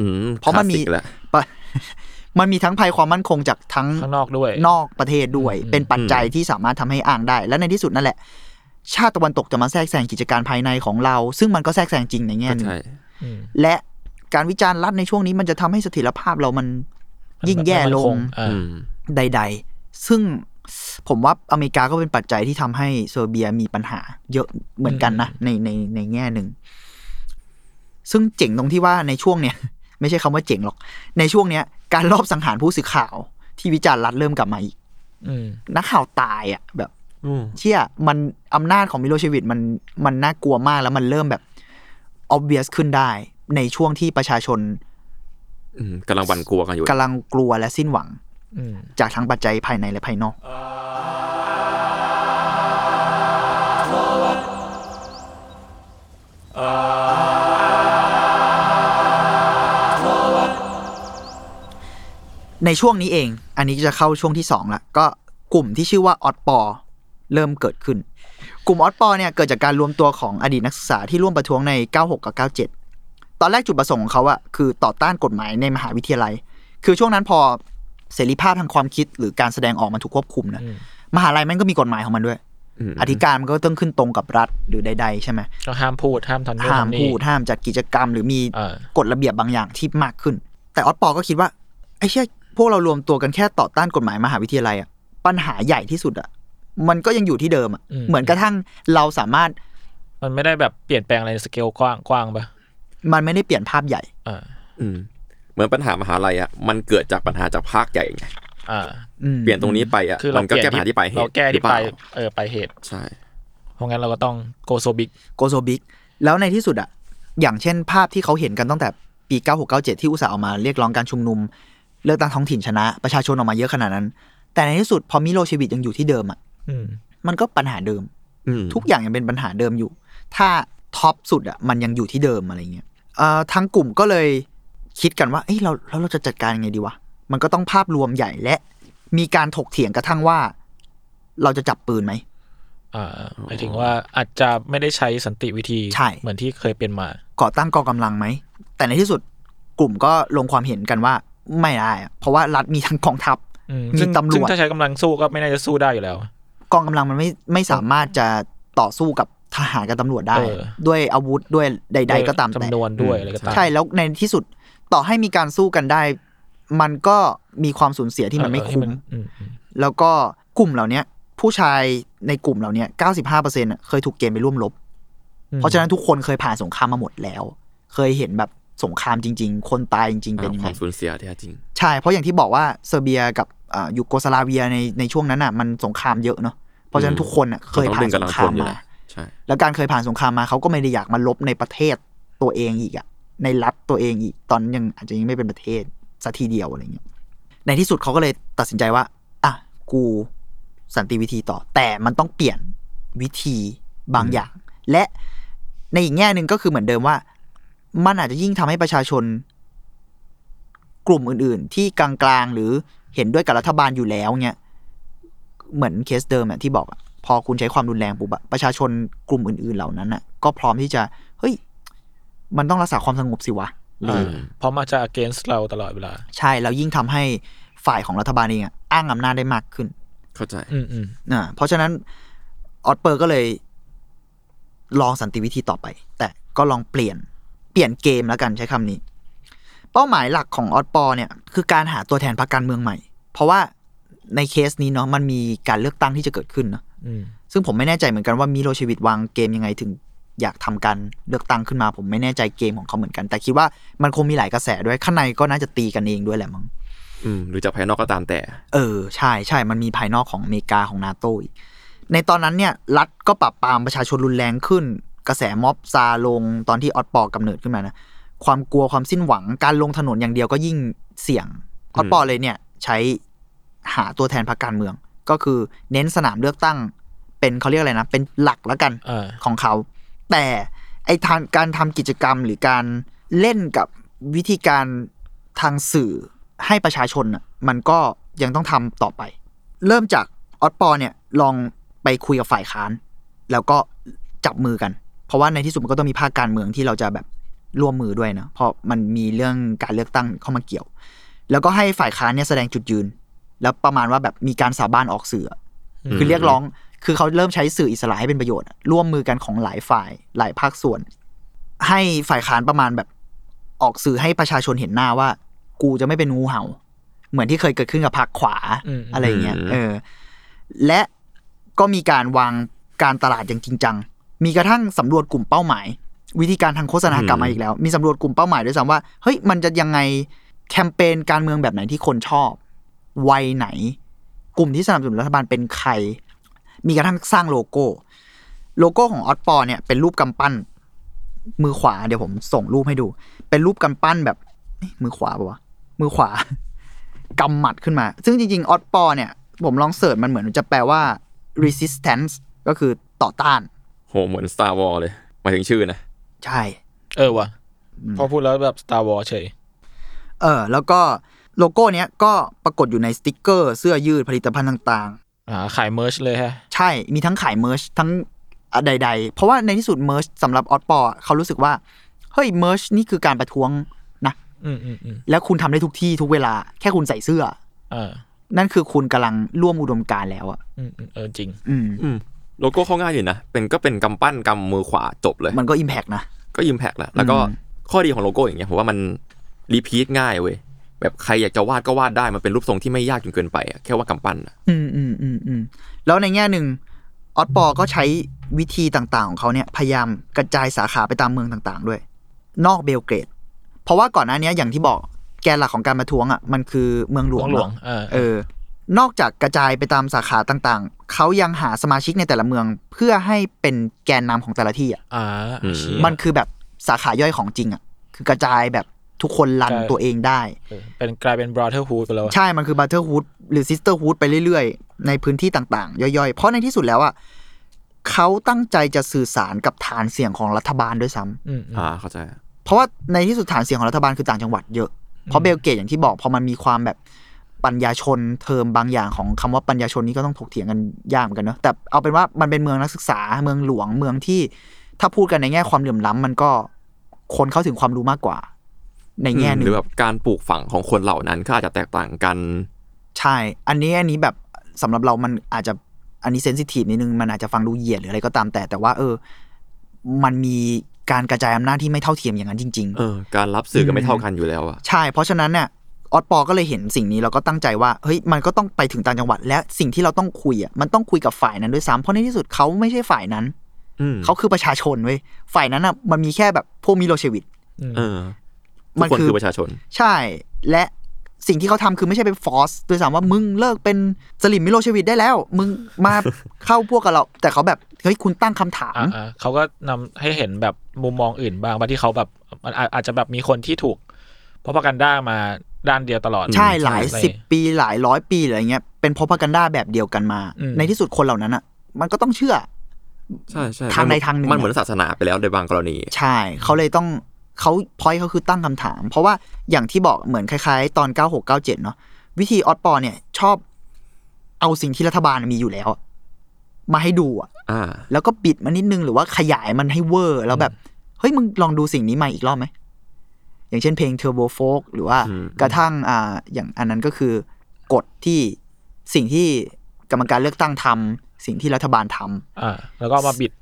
B: อืม
C: เพราะมันมี
B: คลสสิกแหละ
C: ปะมันมีทั้งภัยความมั่นคงจากทั้ง
A: ข้างนอกด้วย
C: นอกประเทศด้วย
A: อืม
C: เป็นปัจจัยที่สามารถทำให้อ้างได้ และในที่สุดนั่นแหละ ชาติตะวันตกจะมาแทรกแซงกิจการภายในของเรา ซึ่งมันก็แทรกแซงจริงในแง่
B: ก็
C: หนึง
B: ใช่
A: อืม
C: และการวิจารณ์รัฐในช่วงนี้มันจะทำให้เสถียรภาพเรามันยิ่งแย่ลง
A: อ่า
B: อืม
C: ใด ๆ ซึ่งผมว่าอเมริกาก็เป็นปัจจัยที่ทำให้เซอร์เบียมีปัญหา เยอะเหมือนกันนะในในในแง่หนึ่ง ซึ่งเจ๋งตรงที่ว่าในช่วงเนี้ยไม่ใช่คำว่าเจ๋งหรอก ในช่วงเนี้ย การลอบสังหารผู้สื่อข่าวที่วิจารณ์รัฐเริ่มกลับมาอีก
A: อืม
C: นักข่าวตายอะ แบบ
B: อืม
C: เชี่ยมันอำนาจของมิโลเชวิชมันมันน่ากลัวมากแล้วมันเริ่มแบบ obvious ขึ้นได้ ในช่วงที่ประชาชน
B: อืมกำลังหวันกลัวกันอยู่
C: กำลังกลัวและสิ้นหวัง
A: อืม
C: จากทั้งปัจจัยภายในและภายนอก ในช่วงนี้เอง อันนี้จะเข้าช่วงที่สองละก็กลุ่มที่ชื่อว่าออดปอเริ่มเกิดขึ้น กลุ่มออสปอร์เนี่ยเกิดจากการรวมตัวของอดีตนักศึกษาที่ร่วมประท้วงใน 96 กับ 97 ตอนแรกจุดประสงค์ของเขาอะคือต่อต้านกฎหมายในมหาวิทยาลัย คือช่วงนั้นพอเสรีภาพทางความคิดหรือการแสดงออกมันถูกควบคุมนะ
A: อืม
C: มหาลัยมันก็มีกฎหมายของมันด้วย
B: ม
C: อธิการมันก็ต้องขึ้นตรงกับรัฐหรือใด ๆ ใช่ไหม
A: ก็ห้ามพูดห้ามทำนู่น
C: ห้าม
A: ทำนี่
C: พูดห้ามจัดกิจกรรม หรือมี
A: เออ
C: กฎระเบียบ บางอย่างที่มากขึ้น แต่ออสปอร์ก็คิดว่าไอ้เชี่ย พวกเรารวมตัวกันแค่ต่อต้านกฎหมายมหาวิทยาลัยอะปัญหาใหญ่ที่สุดอะมันก็ยังอยู่ที่เดิมอะเหมือนกระทั่งเราสามารถ
A: มันไม่ได้แบบเปลี่ยนแปลงอะไรในสเกลกว้างกว้างปะ
C: มันไม่ได้เปลี่ยนภาพใหญ่
A: อ่า
B: อืมเหมือนปัญหามหาลัยอะมันเกิดจากปัญหาจากภาพใหญ่ไง
A: อ่า
C: อืม
B: เปลี่ยนตรงนี้ไปอะ
A: คือเรา
B: มันก็แก้ปัญหาที่ปลายเหตุ
A: เราแก้ที่
B: หรือเป
A: ปลา
B: ล่าย
A: เออปลายเหตุ
B: ใช่
A: เพราะงั้นเราก็ต้อง
C: go so big go so bigแล้วในที่สุดอะอย่างเช่นภาพที่เขาเห็นกันตั้งแต่ปี 9697 ที่อุตสาห์ออกมาเรียกร้องการชุมนุม เลือกตั้งท้องถิ่นชนะ ประชาชนออกมาเยอะขนาดนั้น แต่ในที่สุดพอมิโลเชวิชยังอยู่ที่เดิมอะ
A: อืม
C: มันก็ปัญหาเดิม
B: อืม
C: ทุกอย่างยังเป็นปัญหาเดิมอยู่ ถ้าท็อปสุดอะมันยังอยู่ที่เดิมอะไรเงี้ยเอ่อทางกลุ่มก็เลยคิดกันว่าเอ้ยเราแล้วเราจะจัดการยังไงดีวะมันก็ต้องภาพรวมใหญ่และ มีการถกเถียงกระทั่งว่า เราจะจับปืนไหม
A: อ่าหมายถึงว่าอาจจะไม่ได้ใช้สันติวิธี
C: ใช่
A: เหมือนที่เคยเป็นมา
C: ก่อตั้งกองกำลังไหม แต่ในที่สุดกลุ่มก็ลงความเห็นกันว่า ไม่ได้อะเพราะว่ารัฐมีทั้งกองทัพ
A: อืม
C: มี
A: ซึ่ง
C: ตำรวจ
A: ซึ่งถ้าใช้กำลังสู้ก็ไม่น่าจะสู้ได้อยู่แล้ว
C: กองกำลังมันไม่ไม่สามารถจะต่อสู้กับทหารกับตำรวจได้
A: เออ
C: ด้วยอาวุธด้วยใด ๆ ก็ตามแต่
A: จำนวนด้วยอะไรก็ตาม
C: ใช่แล้วในที่สุดต่อให้มีการสู้กันได้ มันก็มีความสูญเสียที่มันไม่
A: เออ
C: คุ้ม
A: อืมอืม
C: แล้วก็กลุ่มเหล่าเนี้ยผู้ชายในกลุ่มเหล่าเนี้ย95%อะเคยถูกเกณฑ์ไปร่วมรบ
A: อืม
C: เพราะฉะนั้นทุกคนเคยผ่านสงครามมาหมดแล้ว เคยเห็นแบบ สงครามจริง ๆ คนตายจริง ๆ เป็นยัง
B: ค
C: ไง
B: วามสูญเสียที่แท้จริง
C: ใช่ เพราะอย่างที่บอกว่าเซอร์เบียกับอ่ายูโกสลาเวียในในช่วงนั้นอะมันสงครามเยอะเนาะ เพราะฉะนั้น
B: อืม
C: ทุกคนอะเคย
B: ต้อง
C: ผ่า
B: ดึ
C: น
B: ง
C: ส
B: กำลั
C: ง
B: ง
C: ค
B: พ
C: รา
B: ล
C: ม
B: อยู่
C: มา
B: แล้วใช่
C: แล้วการเคยผ่านสงครามมาเขาก็ไม่ได้อยากมาลบในประเทศตัวเองอีกอะ ในรัฐตัวเองอีก ตอนนั้นยังอาจจะยังไม่เป็นประเทศสัทีเดียวอะไรเงี้ย ในที่สุดเขาก็เลยตัดสินใจว่า อะ กูสันติวิธีต่อ แต่มันต้องเปลี่ยนวิธีบางอย่าง และในอีกแง่หนึ่งก็คือเหมือนเดิมว่า มันอาจจะยิ่งทำให้ประชาชน กลุ่มอื่น ๆ ที่กลางๆหรือเห็นด้วยกับรัฐบาลอยู่แล้วเนี่ยเหมือนเคสเดิมอะที่บอกอะพอคุณใช้ความรุนแรงปุ๊บอะประชาชนกลุ่มอื่น ๆ เหล่านั้นอะก็พร้อมที่จะเฮ้ย มันต้องรักษาความสงบสิวะหรือ
A: อ่าเพราะมันจะ against เราตลอดเวลา
C: ใช่ แล้วยิ่งทำให้ฝ่ายของรัฐบาลเองอะอ้างอำนาจได้มากขึ้น
B: เข้าใจ
A: อืมอืม
C: อ่าเพราะฉะนั้นออสปอร์ก็เลย ลองสันติวิธีต่อไป แต่ก็ลองเปลี่ยน เปลี่ยนเกมแล้วกันใช้คำนี้ เป้าหมายหลักของออสปอร์เนี่ยคือการหาตัวแทนพรรคการเมืองใหม่ เพราะว่าในเคสนี้เนาะมันมีการเลือกตั้งที่จะเกิดขึ้นเนาะ
A: อืม
C: ซึ่งผมไม่แน่ใจเหมือนกันว่ามิโลเชวิตวางเกมยังไงถึงอยากทำการเลือกตั้งขึ้นมา ผมไม่แน่ใจเกมของเขาเหมือนกัน แต่คิดว่ามันคงมีหลายกระแสด้วยข้างในก็น่าจะตีกันเองด้วยแหละมั้ง
B: อืมหรือจากภายนอกก็ตามแต่
C: เออ ใช่ใช่มันมีภายนอกของอเมริกาของนาโตอีกในตอนนั้นเนี่ย รัฐก็ปราบปรามประชาชนรุนแรงขึ้น กระแสม็อบซาลงตอนที่ออสปอร์กำเนิดขึ้นมานะความกลัวความสิ้นหวังการลงถนนอย่างเดียวก็ยิ่งเสี่ยงออสปอร์เลยเนี่ย ใช้หาตัวแทนพรรคการเมือง ก็คือเน้นสนามเลือกตั้ง เป็นเขาเรียกอะไรนะ เป็นหลักแล้วกัน
A: อ่า
C: ของเขา แต่ไอทางการทำกิจกรรมหรือการเล่นกับวิธีการทางสื่อให้ประชาชนน่ะมันก็ยังต้องทำต่อไป เริ่มจากออสปอร์เนี่ยลองไปคุยกับฝ่ายค้าน แล้วก็จับมือกัน เพราะว่าในที่สุดมันก็ต้องมีภาคการเมืองที่เราจะแบบร่วมมือด้วยนะเพราะมันมีเรื่องการเลือกตั้งเข้ามาเกี่ยว แล้วก็ให้ฝ่ายค้านเนี่ยแสดงจุดยืน แล้วประมาณว่าแบบมีการสาบานออกสื่อ คือเรียกร้องคือเขาเริ่มใช้สื่ออิสระให้เป็นประโยชน์อะร่วมมือกันของหลายฝ่ายหลายภาคส่วน ให้ฝ่ายค้านประมาณแบบออกสื่อให้ประชาชนเห็นหน้าว่า กูจะไม่เป็นงูเห่า เหมือนที่เคยเกิดขึ้นกับพรรคขวา
A: อืม
C: อะไรอย่างเงี้ย
B: อืม
C: เออ และก็มีการวางการตลาดอย่างจริงจัง มีกระทั่งสำรวจกลุ่มเป้าหมาย วิธีการทางโฆษณากลับมาอีกแล้ว มีสำรวจกลุ่มเป้าหมายด้วยซ้ำว่าเฮ้ยมันจะยังไงแคมเปญการเมืองแบบไหนที่คนชอบ วัยไหน กลุ่มที่สนับสนุนรัฐบาลเป็นใคร มีกระทั่งสร้างโลโก้ โลโก้ของออสปอร์เนี่ยเป็นรูปกำปั้น มือขวาเดี๋ยวผมส่งรูปให้ดู เป็นรูปกำปั้นแบบเอ๊ะมือขวาปะวะมือขวากำหมัดขึ้นมา ซึ่งจริงๆออสปอร์เนี่ย ผมลอง search มันเหมือนจะแปลว่า resistance ก็คือต่อต้าน
B: โหเหมือน Star Wars เลยหมายถึงชื่อนะ
C: ใช่
A: เออว่ะพอพูดแล้วแบบ Star Wars เฉย
C: เออ แล้วก็โลโก้เนี้ยก็ปรากฏอยู่ในสติกเกอร์เสื้อยืดผลิตภัณฑ์ต่าง
A: อ่า ขาย merch เลยฮะ
C: ใช่ มีทั้งขาย merch ทั้งอะใด ๆ เพราะว่าในที่สุด merch สำหรับออสปอร์เขารู้สึกว่า เฮ้ย merch นี่คือการประท้วงนะ
A: อืมอืมอืม
C: แล้วคุณทำได้ทุกที่ทุกเวลา แค่คุณใส่เสื้อ
A: อ่า
C: นั่นคือคุณกำลังร่วมอุดมการณ์แล้วอะ
A: อืมอืมเออจริง
C: อืม
B: อืม โลโก้เขาง่ายอยู่นะ เป็นก็เป็นกำปั้นกำมือขวาจบเลย
C: มันก็ impact นะ
B: ก็ impact แหละ แล้วก็
C: อืม
B: ข้อดีของโลโก้อย่างเงี้ยผมว่ามัน repeat ง่ายเว้ย แบบใครอยากจะวาดก็วาดได้ มันเป็นรูปทรงที่ไม่ยากจนเกินไปอะแค่ว่ากำปั้นอะ
C: อืมอืมอืมอืมแล้วในแง่หนึ่งออสปอร์ก็ใช้วิธีต่างๆ ของเขาเนี่ยพยายามกระจายสาขาไปตามเมืองต่างๆ ด้วย นอกเบลเกรด เพราะว่าก่อนหน้านี้อย่างที่บอกแกนหลักของการประท้วงอะมันคือเมืองหลวง
A: หลวง
C: เนอะ
A: เออ
C: เออ นอกจากกระจายไปตามสาขาต่างๆ เขายังหาสมาชิกในแต่ละเมือง เพื่อให้เป็นแกนนำของแต่ละที่อะ
A: อ่าเชี่ย
C: มันคือแบบสาขาย่อยของจริงอะ คือกระจายแบบทุกคน run
A: ใช่
C: ตัวเองได้
A: เออเป็นกลายเป็น brotherhood ไปแล้วอะ
C: ใช่ มันคือบัตเ e อร์ o ูดหรือซิสเตอร์ o ูดไปเรื่อยๆ ในพื้นที่ต่างๆ ย่อยๆ เพราะในที่สุดแล้วอะเขาตั้งใจจะสื่อสารกับฐานเสียงของรัฐบาลด้วยซ้ำ
A: อืมอืม
B: อ่าเข้าใจ
C: เพราะว่าในที่สุดฐานเสียงของรัฐบาลคือต่างจังหวัดเยอะ เพราะเบลเกตอย่างที่บอกพอมันมีความแบบ ปัญญาชนเทอมบางอย่างของคำว่าปัญญาชนนี่ก็ต้องถกเถียงกันยากเหมือนกันเนอะแต่เอาเป็นว่ามันเป็นเมืองนักศึกษาเมืองหลวงเมืองที่ถ้าพูดกันในแง่ความเหลื่อมล้ำมันก็คนเข้าถึงความรู้มากกว่า ในแง่ห
B: ห
C: นึ่
B: รื
C: ง
B: อแบบการปลูกฝังของคนเหล่านั้นก็อาจจะแตกต่างกัน
C: ใช่ อันนี้อันนี้แบบสำหรับเรามันอาจจะอันนี้เซนซิทีฟนิดนึงมันอาจจะฟังดูเหยียดหรืออะไรก็ตามแต่ แต่ว่าเออ มันมีการกระจายอำนาจที่ไม่เท่าเทียมอย่างนั้นจริง
B: เออ การรับสื่อกันไม่เท่ากันอยู่แล้วอะ
C: ๆใช่ เพราะฉะนั้นเนี่ย ออสปอก็เลยเห็นสิ่งนี้แล้วก็ตั้งใจว่าเฮ้ยมันก็ต้องไปถึงต่างจังหวัด และสิ่งที่เราต้องคุยอะมันต้องคุยกับฝ่ายนั้นด้วยซ้ำเพราะในที่สุดเขาไม่ใช่ฝ่ายนั้น
B: อืม
C: เขาคือประชาชนเว้ยฝ่ายนั้นอะมันมีแค่แบบพวกมิโลเชวิด
B: เออ
C: มั
B: ทุก
C: น
B: คน
C: คือ
B: คือประชาชน
C: ใช่และสิ่งที่เขาทำคือไม่ใช่ไปฟอร์สด้วยซ้ำว่ามึงเลิกเป็นสลิมมิโลเชวิดได้แล้ว มึงมาเข้าพวกกับเรา แต่เขาแบบเฮ้ยคุณตั้งคำถาม
A: อ่าอ่าเขาก็นำให้เห็นแบบมุมมองอื่นบ้างบางที่เขาแบบมันอาจอาจจะแบบมีคนที่ถูกเพราะพกันด้ามา ด้านเดียวตลอด
C: ใช่หลาย
A: อะไร
C: สิบปีหลายร้อยปีหรืออะไรเงี้ยเป็นพ o พกันด้าแบบเดียวกันมา
A: อืม
C: ในที่สุดคนเหล่านั้นอะ มันก็ต้องเชื่อ
B: ใช่ใช่
C: ทางใดทางหนึ่ง
B: มันเหมือนศาสนาไปแล้วในบางกรณี
C: ใช่ เขาเลยต้องเขาพอยเขาคือตั้งคำถาม เพราะว่าอย่างที่บอกเหมือนคล้ายๆ ตอน 96 97 เนาะวิธีออสปอร์เนี่ย ชอบเอาสิ่งที่รัฐบาลมีอยู่แล้วอะมาให้ดูอะ
B: อ่า
C: แล้วก็บิดมันนิดนึงหรือว่าขยายมันให้เวอร์ แล้วแบบ เฮ้ยมึงลองดูสิ่งนี้ใหม่อีกรอบไหม อย่างเช่นเพลง Turbo Folk หรือว่า
B: อืม
C: กระทั่งอ่าอย่างอันนั้นก็คือกฎที่สิ่งที่กรรมการเลือกตั้งทำสิ่งที่รัฐบาลทำ
A: อ่าแล้วก็เอามาบิด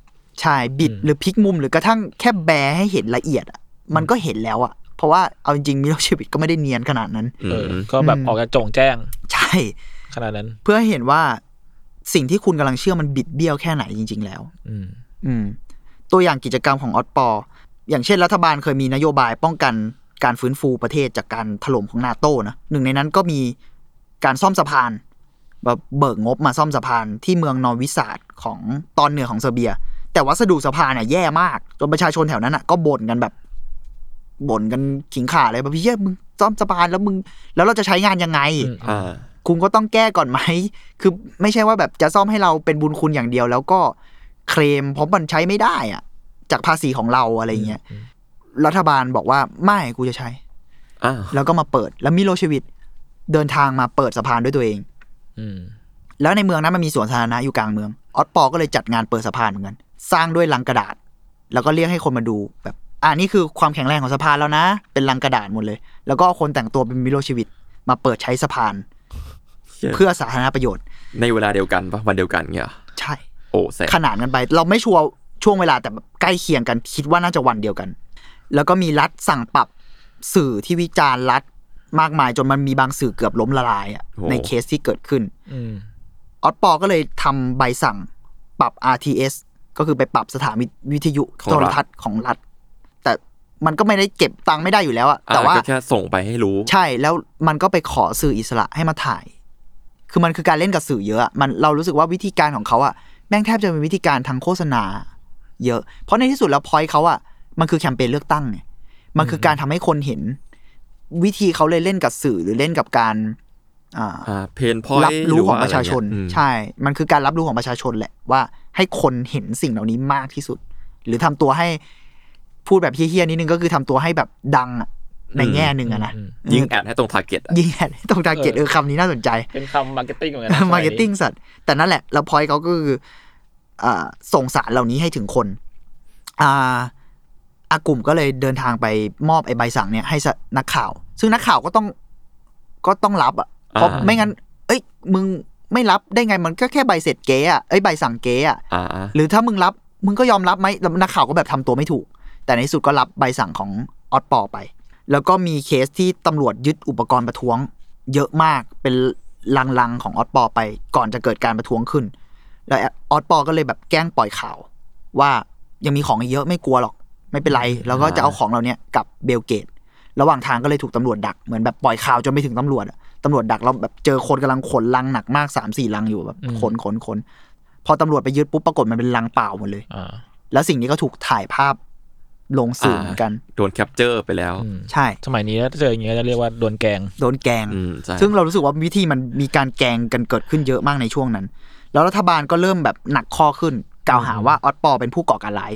C: ใช่บิด
A: อืม
C: หรือพลิกมุมหรือกระทั่งแค่แบร์ให้เห็นละเอียดอะมันก็เห็นแล้วอะเพราะว่าเอาจริงๆมิโลเชวิดก็ไม่ได้เนียนขนาดนั้น
B: อื
A: เออ
B: ม
A: ก็แบบ
C: อืม
A: ออกจะจงแจ้ง
C: ใช่
A: ขนาดนั้น
C: เพื่อให้เห็นว่าสิ่งที่คุณกำลังเชื่อมันบิดเบี้ยวแค่ไหนจริง ๆ แล้ว
A: อืม
C: อืม ตัวอย่างกิจกรรมของออสปอ อย่างเช่นรัฐบาลเคยมีนโยบายป้องกัน การฟื้นฟูประเทศจากการถล่มของนาโต้นะหนึ่งในนั้นก็มีการซ่อมสะพานแบบเบิกงบมาซ่อมสะพานที่เมืองนอวิสาดของตอนเหนือของเซอร์เบีย แต่วัสดุสะพานเนี่ยแย่มากจนประชาชนแถวนั้นอะก็บ่นกันแบบบ่นกันขิงขาเลยแบบพี่เหี้ยมึงซ่อมสะพานแล้วมึง แล้วเราจะใช้งานยังไง
A: อืม
B: อ่า
C: คุณก็ต้องแก้ก่อนไหม คือไม่ใช่ว่าแบบจะซ่อมให้เราเป็นบุญคุณอย่างเดียว แล้วก็เคลมเพราะมันใช้ไม่ได้อะจากภาษีของเราอะไรเงี้ย รัฐบาลบอกว่าไม่กูจะใช้
B: อ่า
C: แล้วก็มาเปิด แล้วมิโลเชวิดเดินทางมาเปิดสะพานด้วยตัวเอง
A: อืม
C: แล้วในเมืองนั้นมันมีสวนสาธารณะอยู่กลางเมือง ออสปอก็เลยจัดงานเปิดสะพานเหมือนกัน สร้างด้วยลังกระดาษ แล้วก็เรียกให้คนมาดูแบบ อ่านี่คือความแข็งแรงของสะพานแล้วนะ เป็นลังกระดาษหมดเลย แล้วก็เอาคนแต่งตัวเป็นมิโลเชวิดมาเปิดใช้สะพาน เพื่อสาธารณประโยชน์
B: ในเวลาเดียวกันปะวันเดียวกันเงี้ยเหรอ
C: ใช่
B: โอ้แสบ
C: ขนานกันไป เราไม่ชัวร์ช่วงเวลาแต่แบบใกล้เคียงกัน คิดว่าน่าจะวันเดียวกัน แล้วก็มีรัฐสั่งปรับสื่อที่วิจารณ์รัฐมากมายจนมันมีบางสื่อเกือบล้มละลายอะในเคสที่เกิดขึ้น
A: อืม
C: ออสปอก็เลยทำใบสั่งปรับ RTS ก็คือไปปรับสถานีวิทยุโทรทัศน์ของรัฐ แต่มันก็ไม่ได้เก็บตังค์ไม่ได้อยู่แล้วอะ
B: อ่า
C: แต่ว่า
B: ก็แค่ส่งไปให้รู้
C: ใช่แล้วมันก็ไปขอสื่ออิสระให้มาถ่าย คือมันคือการเล่นกับสื่อเยอะอะมันเรารู้สึกว่าวิธีการของเขาอะแม่งแทบจะเป็นวิธีการทางโฆษณา เยอะ เพราะในที่สุดแล้วพอยเขาอะ มันคือแคมเปญเลือกตั้งไงมันคือการทำให้คนเห็น วิธีเขาเลยเล่นกับสื่อหรือเล่นกับการอ่า
B: อ่า pain point
C: รับรู้ของประชาชน
B: ใช่
C: ใช่ มันคือการรับรู้ของประชาชนแหละว่าให้คนเห็นสิ่งเหล่านี้มากที่สุด หรือทำตัวให้พูดแบบเหี้ยๆนิดนึงก็คือทำตัวให้แบบดังอะในแง่หนึ่งอะนะ
A: อืม
B: ยิงแอดให้ตรงทาร์เก็ต
C: ยิงแอดให้ตรงทาร์เก็ต
A: เอ
C: เอ
A: อ
C: อคำนี้น่าสนใจ
A: เป็นคำ marketing เหมือนกันนะ
C: marketingสัตว์แต่นั่นแหละ แล้วพอยเขาก็คืออ่าส่งสารเหล่านี้ให้ถึงคน อ่า อากลุ่มก็เลยเดินทางไปมอบไอ้ใบสั่งเนี่ยให้นักข่าว ซึ่งนักข่าวก็ต้องก็ต้องรับอะเพราะ
B: อ่า
C: ไม่งั้น เอ้ย มึงไม่รับได้ไงมันก็แค่ใบเสร็จเก๊อะเอ้ยใบสั่งเก๊อะ
B: อ่า
C: หรือถ้ามึงรับมึงก็ยอมรับไหมแล้วนักข่าวก็แบบทำตัวไม่ถูก แต่ในที่สุดก็รับใบสั่งของออสปอร์ไป แล้วก็มีเคสที่ตำรวจยึดอุปกรณ์ประท้วง เยอะมากเป็นลังๆของออสปอร์ไป ก่อนจะเกิดการประท้วงขึ้น แล้วออสปอร์ก็เลยแบบแกล้งปล่อยข่าว ว่ายังมีของอีกเยอะไม่กลัวหรอก ไม่เป็นไร แล้วก็จะเอาของเราเนี้ยกลับเบลเกรด ระหว่างทางก็เลยถูกตำรวจดักเหมือนแบบปล่อยข่าวจนไปถึงตำรวจอะตำรวจดักเราแบบเจอคนกำลังขนลังหนักมากสามสี่ลังอยู่แบบขนขนขนพอตำรวจไปยึดปุ๊บปรากฏมันเป็นลังเปล่าหมดเลย
A: อ่า
C: แล้วสิ่งนี้ก็ถูกถ่ายภาพลงสื่อเหมือนกัน
B: โดน capture ไปแล้ว
A: อืม
C: ใช่
A: สมัยนี้ถ้าเจออย่างเงี้ยจะเรียกว่าโดนแกง
C: โดนแกล้ง
B: อืมใช่
C: ซึ่งเรารู้สึกว่าวิธีมันมีการแกล้งกันเกิดขึ้นเยอะมากในช่วงนั้น แล้วรัฐบาลก็เริ่มแบบหนักข้อขึ้น กล่าวหาว่าออสปอร์เป็นผู้ก่อการร้าย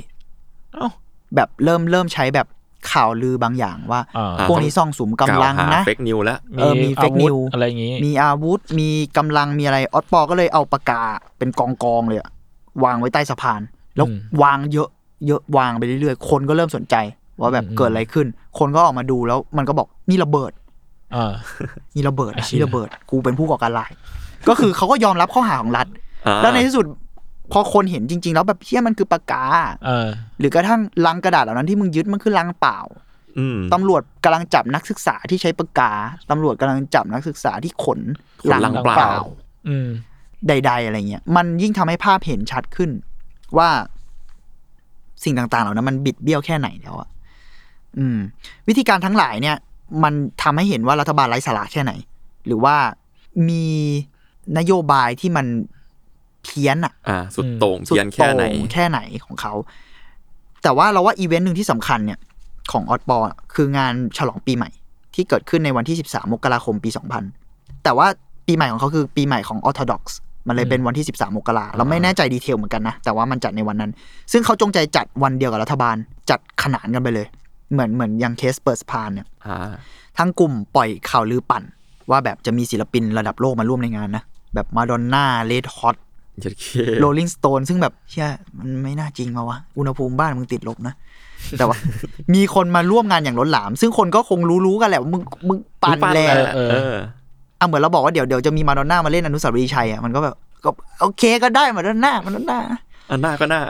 A: เอ้า
C: แบบเริ่มเริ่มใช้แบบข่าวลือบางอย่างว่า
A: อ่า
C: พวกนี้ซ่องสุมกำลังนะ
B: fake news แล้ว
C: เออมี fake
A: อาวุธ
C: news
A: อะไรอย่างงี้
C: มีอาวุธ มีกำลังมีอะไรออสปอร์ก็เลยเอาปากกาเป็นกองกองๆเลยอะวางไว้ใต้สะพาน แล้ว
A: อืม
C: วางเยอะเยอะวางไปเรื่อยๆ คนก็เริ่มสนใจ ว่าแบบ
A: อืม
C: เกิดอะไรขึ้น คนก็ออกมาดูแล้วมันก็บอกนี่ระเบิด
A: อ่า
C: นี่ระเบิด
A: ไอ้
C: นะ
A: เชี่ย
C: นี่ระเบิด กูเป็นผู้ก่อการร้าย ก็คือเขาก็ยอมรับข้อหาของรัฐ
B: อ่า
C: แล้วในที่สุด พอคนเห็นจริง ๆ แล้วแบบเชี่ยมันคือปากกา
A: เออ
C: หรือกระทั่งลังกระดาษเหล่านั้นที่มึงยึดมันคือลังเปล่า
B: อืม
C: ตำรวจกำลังจับนักศึกษาที่ใช้ปากกาตำรวจกำลังจับนักศึกษาที่ขน
B: ขนลังเปล่า
A: อืม
C: ใด ๆ อะไรเงี้ย มันยิ่งทำให้ภาพเห็นชัดขึ้น ว่าสิ่งต่าง ๆ เหล่านั้นมันบิดเบี้ยวแค่ไหนแล้วอะอืม วิธีการทั้งหลายเนี่ย มันทำให้เห็นว่ารัฐบาลไร้สาระแค่ไหน หรือว่ามีนโยบายที่มัน เพี้ยนอะ
B: อ่า สุดโต่ง
C: สุด
B: เพี้ยนแค่ไหน
C: โต่งแค่ไหนของเขา แต่ว่าเราว่าอีเวนต์หนึ่งที่สำคัญเนี่ย ของออ b บอลคืองานฉลองปีใหม่ ที่เกิดขึ้นในวันที่ 13 มกราคมปี 2000 แต่ว่าปีใหม่ของเขาคือปีใหม่ของออ t ธ o ด o x มันเลยเป็นวันที่ 13 มกราเราไม่แน่ใจ detail เหมือนกันนะ แต่ว่ามันจัดในวันนั้น ซึ่งเขาจงใจจัดวันเดียวกับรัฐบาล จัดขนานกันไปเลย เหมือนเหมือนอย่างเคสเปิดสะพานเนี่ย
B: อ่า
C: ทั้งกลุ่มปล่อยข่าวลือปั่น ว่าแบบจะมีศิลปินระดับโลกมาร่วมในงานนะ แบบมาดอนน่าเลดฮอต
B: เจ็ดเค
C: โรลลิงสโตนซึ่งแบบเชื่อมันไม่น่าจริงมาวะ อุณหภูมิบ้านมึงติดลบนะ แต่ว่า มีคนมาร่วมงานอย่างล้นหลาม ซึ่งคนก็คงรู้ๆกันแหละว่ามึงมึงปั่นแหละ
A: เออเออ
B: เออ
C: อะเหมือนเราบอกว่าเดี๋ยวเดี๋ยวจะมีมาดอนน่ามาเล่นอนุสาวรีย์ชัยอะมันก็แบบก็โอเคก็ได้มาดอนน่ามาดอนน่า
B: อันหน้าก็น่า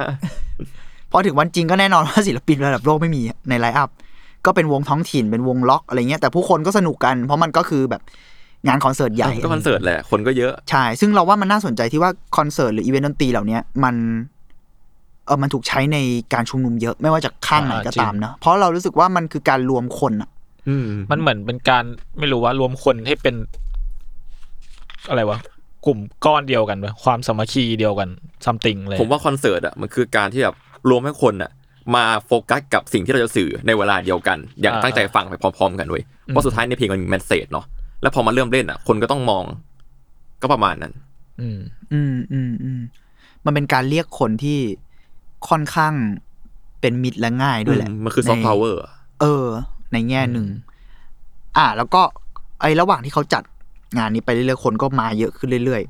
C: พอถึงวันจริงก็แน่นอนว่าศิลปินระดับโลกไม่มีใน line up ก็เป็นวงท้องถิ่นเป็นวงร็อกอะไรเงี้ยแต่ผู้คนก็สนุกกันเพราะมันก็คือแบบ งานคอนเสิร์ตใหญ่
B: ก็คอนเสิร์ตแหละคนก็เยอะ
C: ใช่ซึ่งเราว่ามันน่าสนใจที่ว่าคอนเสิร์ตหรืออีเวนต์ดนตรีเหล่าเนี้ยมันเออมันถูกใช้ในการชุมนุมเยอะไม่ว่าจะข้างไหนก็ตามนะเพราะเรารู้สึกว่ามันคือการรวมคนอะ
B: อืม
A: มันเหมือนเป็นการไม่รู้ว่ารวมคนให้เป็น อะไรวะกลุ่มก้อนเดียวกันวะความสามัคคีเดียวกัน something เลย
B: ผมว่าคอนเสิร์ตอะมันคือการที่แบบรวมให้คนอะ มาโฟกัสกับสิ่งที่เราจะสื่อในเวลาเดียวกัน อย่าง
A: อ่า
B: ตั้งใจฟังไปพร้อม ๆ กันเว้ยเพราะสุดท้ายในเพลงมันมี message เนาะ แล้วพอมาเริ่มเล่นอะ คนก็ต้องมอง ก็ประมาณนั้น
A: อืม
C: อืมอืมอืมมันเป็นการเรียกคนที่ค่อนข้างเป็นมิตรและง่ายด้วยแหละ
B: มันคือ soft power เอ
C: อ ในแง่หนึ่ง อ่า แล้วก็ไอ้ระหว่างที่เขาจัดงานนี้ไปเรื่อยๆคนก็มาเยอะขึ้นเรื่อย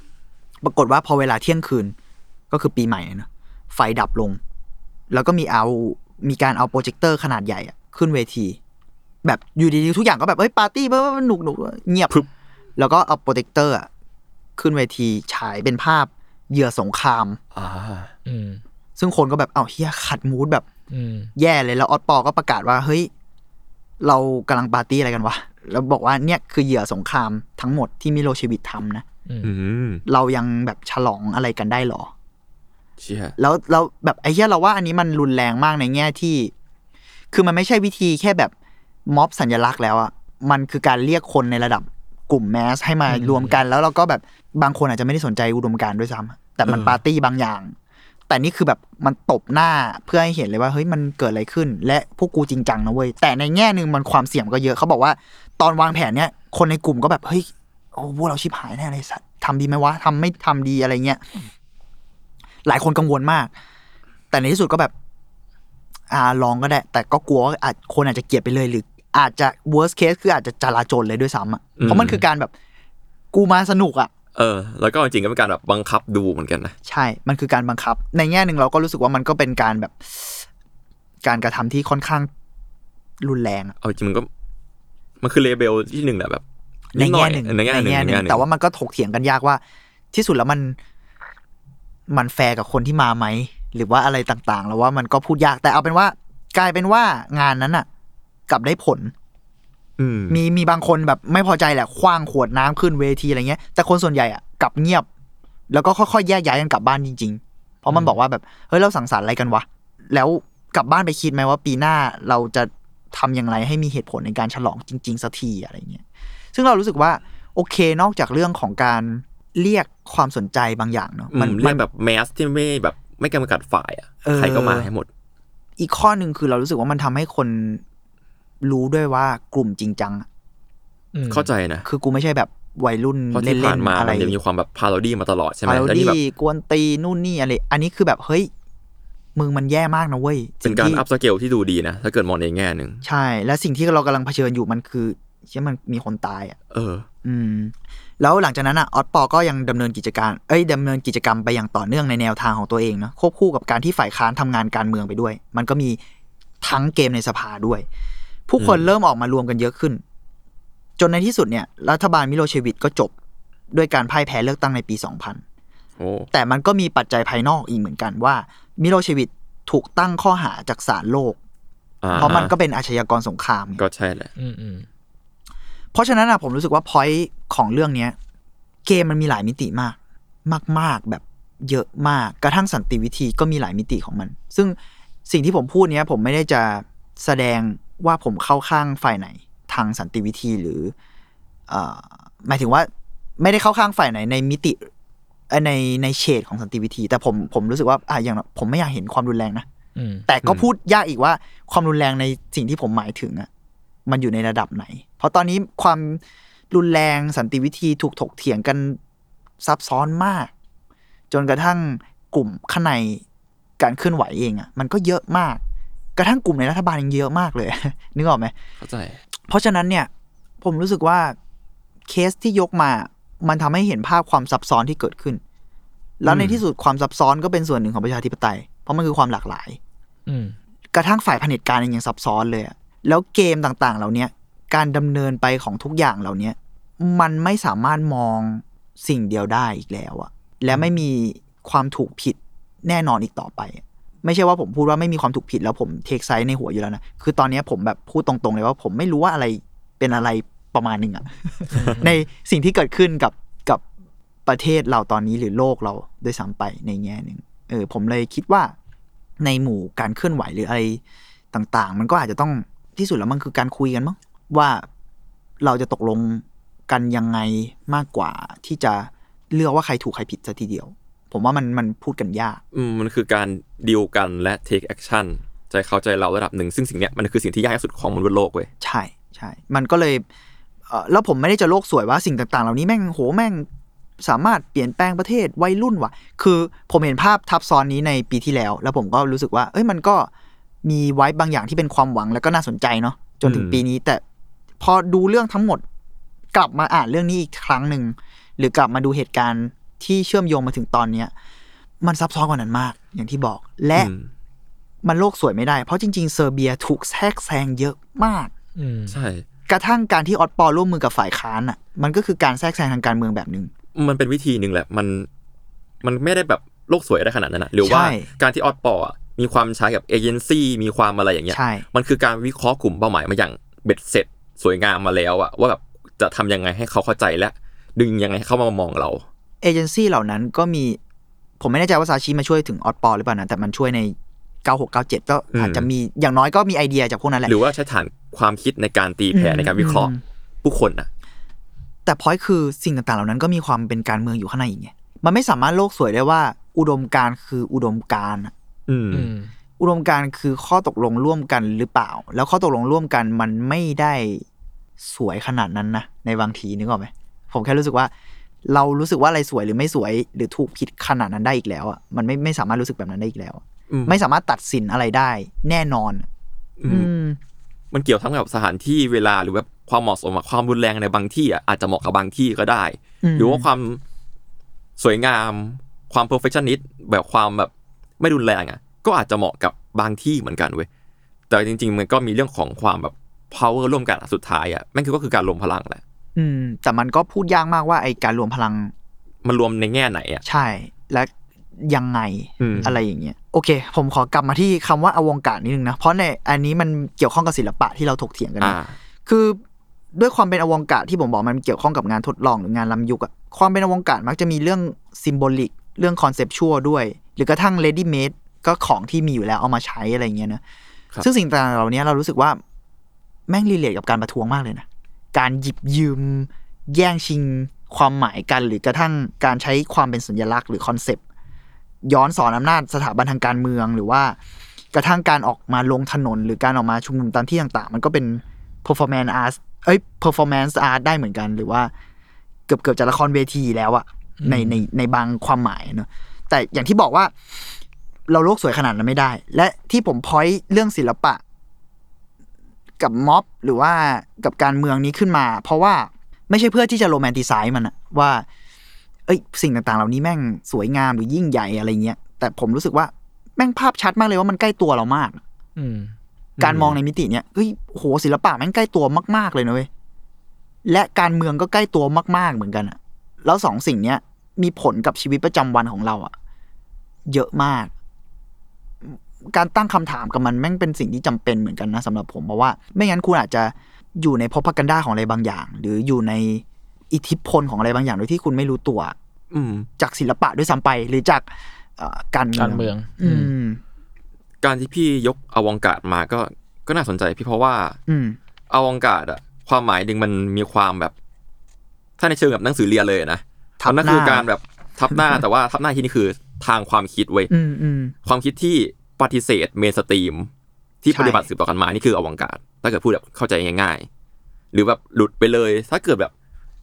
C: ๆ ปรากฏว่าพอเวลาเที่ยงคืน ก็คือปีใหม่นะไฟดับลง แล้วก็มีเอา มีการเอาโปรเจคเตอร์ขนาดใหญ่อะขึ้นเวที แบบอยู่ดีๆทุกอย่างก็แบบเฮ้ยปาร์ตี้เบ้อหนุกหนุกเงียบแล้วก็เอาโปรเจคเตอร์ขึ้นเวทีฉายเป็นภาพเหยื่อสงคราม
B: อ่า
A: อืม
C: ซึ่งคนก็แบบเอ้าเชี่ยขัด mood แบบ
A: อืม
C: แย่เลยแล้วออตปอร์ก็ประกาศว่าเฮ้ยเรากำลังปาร์ตี้อะไรกันวะแล้วบอกว่าเนี่ยคือเหยื่อสงครามทั้งหมดที่มิโลเชวิชทำนะเรายังแบบฉลองอะไรกันได้หรอ
B: เชี่ย
C: แล้วเราแบบไอ้เหี้ยเราว่าอันนี้มันรุนแรงมากในแง่ที่ คือมันไม่ใช่วิธีแค่แบบ ม็อบสัญลักษณ์แล้วอะมันคือการเรียกคนในระดับกลุ่มแมสให้มารวมกัน แล้วเราก็แบบบางคนอาจจะไม่ได้สนใจอุดมการณ์ด้วยซ้ำแต่มันปาร์ตี้บางอย่าง แต่นี่คือแบบมันตบหน้าเพื่อให้เห็นเลยว่าเฮ้ยมันเกิดอะไรขึ้น และพวกกูจริงจังนะเว้ยแต่ในแง่หนึ่งมันความเสี่ยงก็เยอะเขาบอกว่า ตอนวางแผนเนี้ยคนในกลุ่มก็แบบเฮ้ยโอ้พวกเราชิบหายแน่เลยสัตว์ทำดีไหมวะทำไม่ทำดีอะไรเงี้ยหลายคนกังวลมาก แต่ในที่สุดก็แบบ อ่าลองก็ได้ แต่ก็กลัวว่าอาจคนอาจจะเกลียดไปเลยหรือ อาจจะ worst case คืออาจจะจลาจลเลยด้วยซ้ำอะเพราะมันคือการแบบกูมาสนุกอะ
B: เออ แล้วก็จริงๆก็เป็นการแบบบังคับดูเหมือนกันนะ
C: ใช่ มันคือการบังคับ ในแง่หนึ่งเราก็รู้สึกว่ามันก็เป็นการแบบ การกระทำที่ค่อนข้างรุนแรงอะ
B: เอาจริงมันก็ มันคือเลเบลที่หนึ่งแหละแบบ
C: ใน
B: ดห
C: แง่
B: อย
C: หนึ่ง
B: ในแง่หนึ่งในแง่หนึ่ง
C: แต่ว่ามันก็ถกเถียงกันยากว่า ที่สุดแล้วมัน มันแฟร์กับคนที่มาไหม หรือว่าอะไรต่างๆ แล้วว่ามันก็พูดยากแต่เอาเป็นว่ากลายเป็นว่างานนั้นอะ กลับได้ผล
B: อืม
C: มีมีบางคนแบบไม่พอใจแหละคว้างขวดน้ำขึ้นเวทีอะไรเงี้ย แต่คนส่วนใหญ่อะกลับเงียบ แล้วก็ค่อยๆแยกย้ายกันกลับบ้านจริงๆ เพราะมันบอกว่าแบบเฮ้ยเราสังสรรค์อะไรกันวะ แล้วกลับบ้านไปคิดไหมว่าปีหน้าเราจะทำอย่างไรให้มีเหตุผลในการฉลองจริง ๆสักทีอะไรเงี้ย ซึ่งเรารู้สึกว่าโอเคนอกจากเรื่องของการเรียกความสนใจบางอย่างเนาะ
B: มันเรื่องแบบแมสที่ไม่แบบไม่กำกัดฝ่ายอะ
C: เออ
B: ใครก็มาให้หมด
C: อีกข้อหนึ่งคือเรารู้สึกว่ามันทำให้คน รู้ด้วยว่ากลุ่มจริงจังอะ
A: อืม
B: เข้าใจนะ
C: คือกูไม่ใช่แบบวัยรุ่น
B: เพราะ
C: เล่
B: ที่
C: น
B: ผ่านมา
C: ๆอะไร
B: มันจะมีความแบบพาโรดี้มาตลอดใช่ไหม
C: พาโร
B: แล้วนี่
C: ดี้
B: แบบ
C: กวนตีนู่นนี่อะไร อันนี้คือแบบเฮ้ยมึงมันแย่มากนะเว้ย
B: เป็น
C: สิ่ง
B: การ
C: ที่
B: อัพสเกลที่ดูดีนะ ถ้าเกิดมองในแง่หนึ่ง
C: ใช่ และสิ่งที่เรากำลังเผชิญอยู่มันคือเช่ยมันมีคนตายอะ
B: เออ
C: อืม แล้วหลังจากนั้นอะออสปอก็ยังดำเนินกิจการเอ้ยดำเนินกิจกรรมไปอย่างต่อเนื่องในแนวทางของตัวเองเนาะควบคู่กับการที่ฝ่ายค้านทำงานการเมืองไปด้วย มันก็มีทั้งเกมในสภาด้วย ผู้คน
B: อืม
C: เริ่มออกมารวมกันเยอะขึ้น จนในที่สุดเนี่ย รัฐบาลมิโลเชวิตก็จบ ด้วยการพ่ายแพ้เลือกตั้งในปี 2000
B: โอ้
C: แต่มันก็มีปัจจัยภายนอกอีกเหมือนกันว่า มิโลเชวิชถูกตั้งข้อหาจากศาลโลก
B: อ่
C: เพราะมันก็เป็นอาชญากรสงครามไง
B: ก็ใช่แหละ
A: อืมอืม
C: เพราะฉะนั้นอะผมรู้สึกว่า point ของเรื่องเนี้ย เกมมันมีหลายมิติมาก มาก ๆแบบเยอะมากกระทั่งสันติวิธีก็มีหลายมิติของมัน ซึ่งสิ่งที่ผมพูดเนี้ย ผมไม่ได้จะแสดง ว่าผมเข้าข้างฝ่ายไหน ทางสันติวิธีหรือเอ่อหมายถึงว่าไม่ได้เข้าข้างฝ่ายไหนในมิติเอ่อในในเฉดของสันติวิธี แต่ผมผมรู้สึกว่าอะอย่างผมไม่อยากเห็นความรุนแรงนะ
A: อืม
C: แต่ก็พูดยากอีกว่าความรุนแรงในสิ่งที่ผมหมายถึงอะมันอยู่ในระดับไหน เพราะตอนนี้ความรุนแรงสันติวิธีถูกถกเถียงกันซับซ้อนมาก จนกระทั่งกลุ่มข้างในการเคลื่อนไหวเองอะมันก็เยอะมาก กระทั่งกลุ่มในรัฐบาลยังเยอะมากเลย นึกออกไหม
B: เข้าใจ
C: เพราะฉะนั้นเนี่ย ผมรู้สึกว่าเคสที่ยกมา มันทำให้เห็นภาพความซับซ้อนที่เกิดขึ้น แล้วใน
B: อืม
C: ที่สุดความซับซ้อนก็เป็นส่วนหนึ่งของประชาธิปไตย เพราะมันคือความหลากหลาย
A: อืม
C: กระทั่งฝ่ายเผด็จการเองยังซับซ้อนเลยอะแล้วเกมต่างๆ เหล่าเนี้ยการดำเนินไปของทุกอย่างเหล่าเนี้ยมันไม่สามารถมองสิ่งเดียวได้อีกแล้วอะและไม่มีความถูกผิดแน่นอนอีกต่อไปอะ ไม่ใช่ว่าผมพูดว่าไม่มีความถูกผิดแล้วผม take side ในหัวอยู่แล้วนะ คือตอนเนี้ยผมแบบพูดตรงๆเลยว่าผมไม่รู้ว่าอะไรเป็นอะไรประมาณหนึ่งอะในสิ่งที่เกิดขึ้นกับกับประเทศเราตอนนี้หรือโลกเราด้วยซ้ำไปในแง่หนึ่งเออผมเลยคิดว่าในหมู่การเคลื่อนไหวหรืออะไรต่างๆ มันก็อาจจะต้องที่สุดแล้วมันคือการคุยกันมั้งว่าเราจะตกลงกันยังไงมากกว่าที่จะเลือกว่าใครถูกใครผิดซะทีเดียว ผมว่ามันมันพูดกันยาก
B: อืมมันคือการดีลกันและ take action ใจเขาใจเราระดับหนึ่ง ซึ่งสิ่งเนี้ยมันคือสิ่งที่ยากที่สุดของมนุษย์โลกเว้ย
C: ใช่ใช่มันก็เลยเอ่อแล้วผมไม่ได้จะโลกสวยว่าสิ่งต่างๆ เหล่านี้แม่งโหแม่งสามารถเปลี่ยนแปลงประเทศวัยรุ่นว่ะ คือผมเห็นภาพทับซ้อนนี้ในปีที่แล้ว แล้วผมก็รู้สึกว่า เอ้ยมันก็มีไว้บางอย่างที่เป็นความหวังแล้วก็น่าสนใจเนาะจนถึง
B: อืม
C: ปีนี้ แต่พอดูเรื่องทั้งหมด กลับมาอ่านเรื่องนี้อีกครั้งหนึ่งหรือกลับมาดูเหตุการณ์ ที่เชื่อมโยงมาถึงตอนเนี้ย มันซับซ้อนกว่านั้นมาก อย่างที่บอกและ
B: อืม
C: มันโลกสวยไม่ได้ เพราะจริง ๆ เซอร์เบียถูกแทรกแซงเยอะมาก
A: อืม
B: ใช่
C: กระทั่งการที่ออตปอร์ร่วมมือกับฝ่ายค้านอะ มันก็คือการแทรกแซงทางการเมืองแบบหนึ่ง
B: มันเป็นวิธีหนึ่งแหละ มันมันไม่ได้แบบโลกสวยได้ขนาดนั้นนะหรือว่า
C: ใช่
B: การที่ออตปอร์อะมีความใช้กับเอเจนซี่มีความอะไรอย่างเงี้ย
C: ใช่
B: มันคือการวิเคราะห์กลุ่มเป้าหมายมาอย่างเบ็ดเสร็จสวยงามมาแล้วอะว่าแบบจะทำยังไงให้เขาเข้าใจและ ดึงยังไงให้เขามามองเรา
C: เอเจนซี่เหล่านั้นก็มี ผมไม่แน่ใจว่าซาชิมาช่วยถึงออสปอหรือเปล่านะ แต่มันช่วยใน 9697 ก็
B: อืม
C: อาจจะมีอย่างน้อยก็มีไอเดียจากพวกนั้นแหละ
B: หรือว่าใช้ฐานความคิดในการตีแผ่ในการวิเคราะห์
C: อืม
B: ผู้คนอะ
C: แต่พอยคือสิ่งต่างๆ เหล่านั้นก็มีความเป็นการเมืองอยู่ข้างในอีกไงมันไม่สามารถโลกสวยได้ว่า อุดมการณ์คืออุดมการณ์อะ
B: อืม
A: อืม
C: อุดมการณ์คือข้อตกลงร่วมกันหรือเปล่า แล้วข้อตกลงร่วมกันมันไม่ได้สวยขนาดนั้นนะในบางทีนึกออกไหมผมแค่รู้สึกว่า เรารู้สึกว่าอะไรสวยหรือไม่สวย หรือถูกผิดขนาดนั้นได้อีกแล้วอะมันไม่ไม่สามารถรู้สึกแบบนั้นได้อีกแล้วอะ
B: อืม
C: ไม่สามารถตัดสินอะไรได้ แน่นอน
B: อื
C: อื
B: ม
C: ม
B: มันเกี่ยวทั้งกับสถานที่เวลาหรือแบบความเหมาะสมอะความรุนแรงในบางที่อะอาจจะเหมาะกับบางที่ก็ได้
C: อืม
B: หรือว่าความสวยงามความ perfectionist แบบความแบบไม่รุนแรงอะ ก็อาจจะเหมาะกับบางที่เหมือนกันเว้ยแต่จริง ๆ มันก็มีเรื่องของความแบบ power ร่วมกันอะสุดท้ายอะแม่งคือก็คือการรวมพลังแหละ
C: อืม แต่มันก็พูดยากมากว่าไอการรวมพลัง
B: มันรวมในแง่ไหนอะ
C: ใช่ และยังไง
B: อืม
C: อะไรอย่างเงี้ยโอเค ผมขอกลับมาที่คำว่า avant-garde นิดนึงนะ เพราะในอันนี้มันเกี่ยวข้องกับศิลปะที่เราถกเถียงกัน
B: อ่า
C: นะคือด้วยความเป็น avant-garde ที่ผมบอกมันเกี่ยวข้องกับงานทดลองหรืองานล้ำยุคอะความเป็น avant-garde มักจะมีเรื่อง symbolic เรื่อง conceptual ด้วย หรือกระทั่ง ready made ก็ของที่มีอยู่แล้วเอามาใช้อะไรอย่างเงี้ยนะครับซึ่งสิ่งต่างๆเหล่านี้เรารู้สึกว่าแม่ง relate กับการประท้วงมากเลยนะ การหยิบยืม แย่งชิงความหมายกันหรือกระทั่งการใช้ความเป็นสัญลักษณ์หรือ concept ย้อนศรอำนาจสถาบันทางการเมืองหรือว่ากระทั่งการออกมาลงถนน หรือการออกมาชุมนุมตามที่ต่างๆ มันก็เป็น performance art เอ้ย performance art ได้เหมือนกันหรือว่าเกือบเกือบจะละครเวทีแล้วอะในในในบางความหมายเนอะแต่อย่างที่บอกว่า เราโลกสวยขนาดนั้นไม่ได้ และที่ผมพอยเรื่องศิลปะ กับม็อบหรือว่ากับการเมืองนี้ขึ้นมา เพราะว่าไม่ใช่เพื่อที่จะโรแมนติไซส์มันอะว่า เอ้ยสิ่งต่างๆ เหล่านี้แม่งสวยงามหรือยิ่งใหญ่อะไรเงี้ยแต่ผมรู้สึกว่าแม่งภาพชัดมากเลยว่ามันใกล้ตัวเรามาก
A: อืม
C: การมองในมิติเนี้ยเฮ้ยโหศิลปะแม่งใกล้ตัวมากๆเลยนะเว้ยและการเมืองก็ใกล้ตัวมาก ๆเหมือนกันอะแล้วสองสิ่งเนี้ยมีผลกับชีวิตประจำวันของเราอะเยอะมาก การตั้งคำถามกับมันแม่งเป็นสิ่งที่จำเป็นเหมือนกันนะสำหรับผมเพราะว่า ไม่งั้นคุณอาจจะอยู่ในพพกันด้าของอะไรบางอย่าง หรืออยู่ในอิทธิพลของอะไรบางอย่างโดยที่คุณไม่รู้ตัว
B: อืม
C: จากศิลปะด้วยซ้ำไป หรือจากเอ่อการเมือง
A: การเมือง
C: อืม
B: การที่พี่ยกอวองการดมาก็ก็น่าสนใจพี่เพราะว่า
C: อืม
B: อวองการดอะความหมายหนึ่งมันมีความแบบ ถ้าในเชิงแบบหนังสือเรียนเลยนะ
C: ทับ
B: มันนั่น
C: หน้า
B: คือการแบบทับหน้าแต่ว่าทับหน้าที่นี่คือทางความคิดเว้ย
C: อืมอืม
B: ความคิดที่ ปฏิเสธเมนสตรีม ที่
C: ใช่
B: ปฏิบัติสืบต่อกันมานี่คืออวองการดถ้าเกิดพูดแบบเข้าใจง่าย ๆ หรือแบบหลุดไปเลย ถ้าเกิดแบบ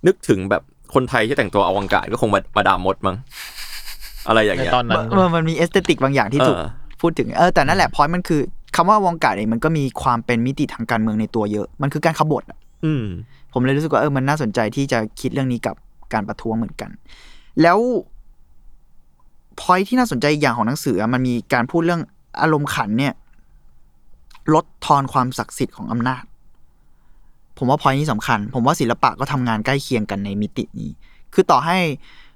B: นึกถึงแบบคนไทยที่แต่งตัวอวองการดก็คงมามาดามมดมั้งอะไรอย่าง
A: ใน
B: เงี้ย
A: ตอนนั้น
C: มันมันมี aesthetic บางอย่างที่ถูก
B: เออ
C: พูดถึงเออแต่นั่นแหละ point มันคือคำว่า avant-garde เองมันก็มีความเป็นมิติทางการเมืองในตัวเยอะ มันคือการขบถอะ
B: อืม
C: ผมเลยรู้สึกว่าเออมันน่าสนใจที่จะคิดเรื่องนี้กับการประท้วงเหมือนกัน แล้วพอยที่น่าสนใจอีกอย่างของหนังสืออะมันมีการพูดเรื่อง อารมณ์ขันเนี่ย ลดทอนความศักดิ์สิทธิ์ของอำนาจ ผมว่าพอยนี้สำคัญ ผมว่าศิลปะก็ทำงานใกล้เคียงกันในมิตินี้ คือต่อให้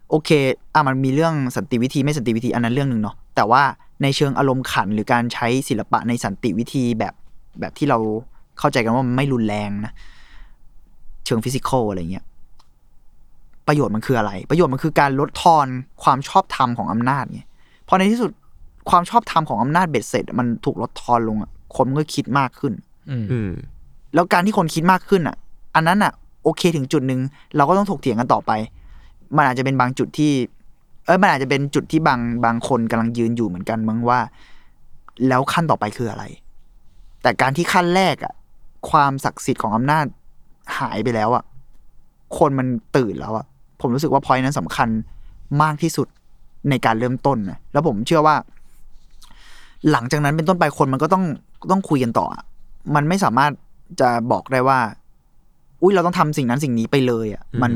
C: โอเคอะมันมีเรื่องสันติวิธีไม่สันติวิธีอันนั้นเรื่องหนึ่งเนาะแต่ว่าในเชิงอารมณ์ขันหรือการใช้ศิลปะในสันติวิธีแบบแบบที่เราเข้าใจกันว่ามันไม่รุนแรงนะเชิงฟิสิกอลอะไรเงี้ยประโยชน์มันคืออะไร ประโยชน์มันคือการลดทอนความชอบธรรมของอำนาจไงพอในที่สุด ความชอบธรรมของอำนาจเบ็ดเสร็จ มันถูกลดทอนลงอะคนมันก็คิดมากขึ้น
A: อืม
B: อืม
C: แล้วการที่คนคิดมากขึ้นอะ อันนั้นอะ โอเคถึงจุดหนึ่งเราก็ต้องถกเถียงกันต่อไป มันอาจจะเป็นบางจุดที่ เออมันอาจจะเป็นจุดที่บางบางคนกำลังยืนอยู่เหมือนกันมั้งว่า แล้วขั้นต่อไปคืออะไร แต่การที่ขั้นแรกอะ ความศักดิ์สิทธิ์ของอำนาจหายไปแล้วอะ คนมันตื่นแล้วอะผมรู้สึกว่าพอยนั้นสำคัญมากที่สุดในการเริ่มต้นนะแล้วผมเชื่อว่า หลังจากนั้นเป็นต้นไปคนมันก็ต้องต้องคุยกันต่ออะมันไม่สามารถจะบอกได้ว่า อุ้ยเราต้องทำสิ่งนั้นสิ่งนี้ไปเลยอะ
B: อืม
C: มัน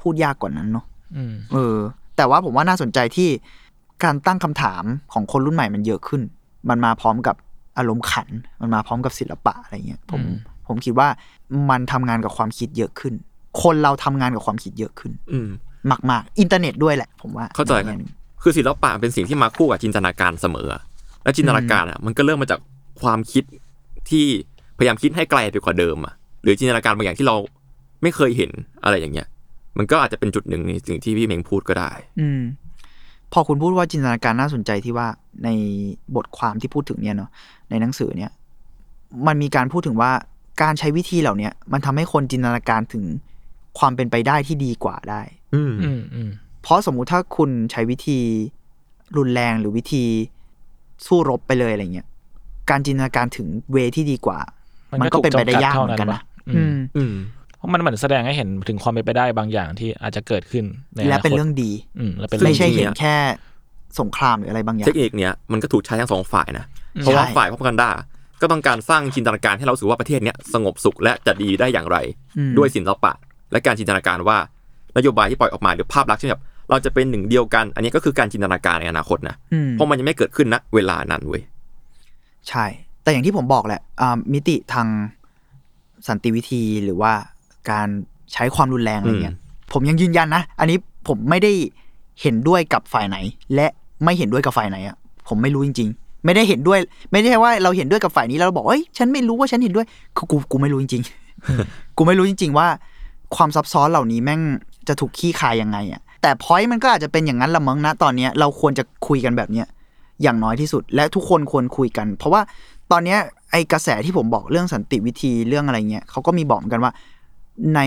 C: พูดยากกว่านั้นเนาะ
A: อืม
C: เออ แต่ว่าผมว่าน่าสนใจที่การตั้งคำถามของคนรุ่นใหม่มันเยอะขึ้น มันมาพร้อมกับอารมณ์ขัน มันมาพร้อมกับศิลปะอะไรเงี้ย ผม
A: อืม
C: ผมคิดว่ามันทำงานกับความคิดเยอะขึ้น คนเราทำงานกับความคิดเยอะขึ้น
B: อืม
C: มากๆอินเทอร์เน็ตด้วยแหละ ผมว่า
B: เข้าใจ
C: น
B: ครั
C: แง่
B: บ
C: หนึ่ง
B: คือศิลปะเป็นสิ่งที่มาคู่กับจินตนาการเสมอ และจินตนาการอะมันก็เริ่มมาจากความคิดที่พยายามคิดให้ไกลไปกว่าเดิมอะหรือจินตนาการบางอย่างที่เราไม่เคยเห็นอะไรอย่างเงี้ย มันก็อาจจะเป็นจุดหนึ่งในสิ่งที่พี่เมงพูดก็ได้
C: อืม พอคุณพูดว่าจินตนาการน่าสนใจที่ว่าในบทความที่พูดถึงเนี่ยเนาะในหนังสือเนี่ย มันมีการพูดถึงว่าการใช้วิธีเหล่าเนี้ยมันทำให้คนจินตนาการถึงความเป็นไปได้ที่ดีกว่าได้
B: อืม
A: อืมอืม
C: เพราะสมมุติถ้าคุณใช้วิธีรุนแรงหรือวิธี สู้รบไปเลยอะไรเงี้ยการจินตนาการถึงเวที่ดีกว่า มันก็เป็นไปได้ยากเหมือนกันนะ
A: อื
C: อื
A: ม
C: ม
B: อืม
A: เพราะมันเหมือนแสดงให้เห็นถึงความเป็นไปได้บางอย่างที่อาจจะเกิดขึ้นใน
C: และ
A: อนา
C: เป็น
A: คต
C: เรื่องดี
A: อืมและเป็น
B: ซึ่ง
A: เรื่
C: ไม่
A: อง
C: ใช่
A: ที่
C: เห็นแค่สงครามหรืออะไรบางอย่าง
B: เทคนิคเนี้ยมันก็ถูกใช้ทั้งสองฝ่ายนะเพราะว่า
C: ใช่
B: ฝ่ายพบกันด้าก็ก็ต้องการสร้างจินตนาการให้เรารู้สึกว่าประเทศเนี้ยสงบสุขและจะดีได้อย่างไร
C: อืม
B: ด้วยศิลปะ และการจินตนาการว่านโยบายที่ปล่อยออกมาหรือภาพลักษณ์ที่แบบ เราจะเป็นหนึ่งเดียวกัน อันนี้ก็คือการจินตนาการในอนาคตนะ
C: อืม
B: เพราะมันยังไม่เกิดขึ้นณเวลานั้นเว้ย
C: ใช่ แต่อย่างที่ผมบอกแหละอ่ามิติทางสันติวิธีหรือว่าการใช้ความรุนแรงอะไรเงี้ยผมยังยืนยันนะ อันนี้ผมไม่ได้เห็นด้วยกับฝ่ายไหน และไม่เห็นด้วยกับฝ่ายไหนอะผมไม่รู้จริง ๆ ไม่ได้เห็นด้วย ไม่ได้ว่าเราเห็นด้วยกับฝ่ายนี้แล้วเราบอกเอ้ยฉันไม่รู้ว่าฉันเห็นด้วยคือกูกูไม่รู้จริง ๆ กูไม่รู้จริง ๆ ว่า ความซับซ้อนเหล่านี้แม่งจะถูกขี้คายยังไงอะ แต่พอยต์มันก็อาจจะเป็นอย่างนั้นละมั้งนะตอนเนี้ยเราควรจะคุยกันแบบเนี้ยอย่างน้อยที่สุด และทุกคนควรคุยกัน เพราะว่าตอนเนี้ยไอกระแสที่ผมบอกเรื่องสันติวิธีเรื่องอะไรเงี้ยเขาก็มีบอกเหมือนกันว่า ใน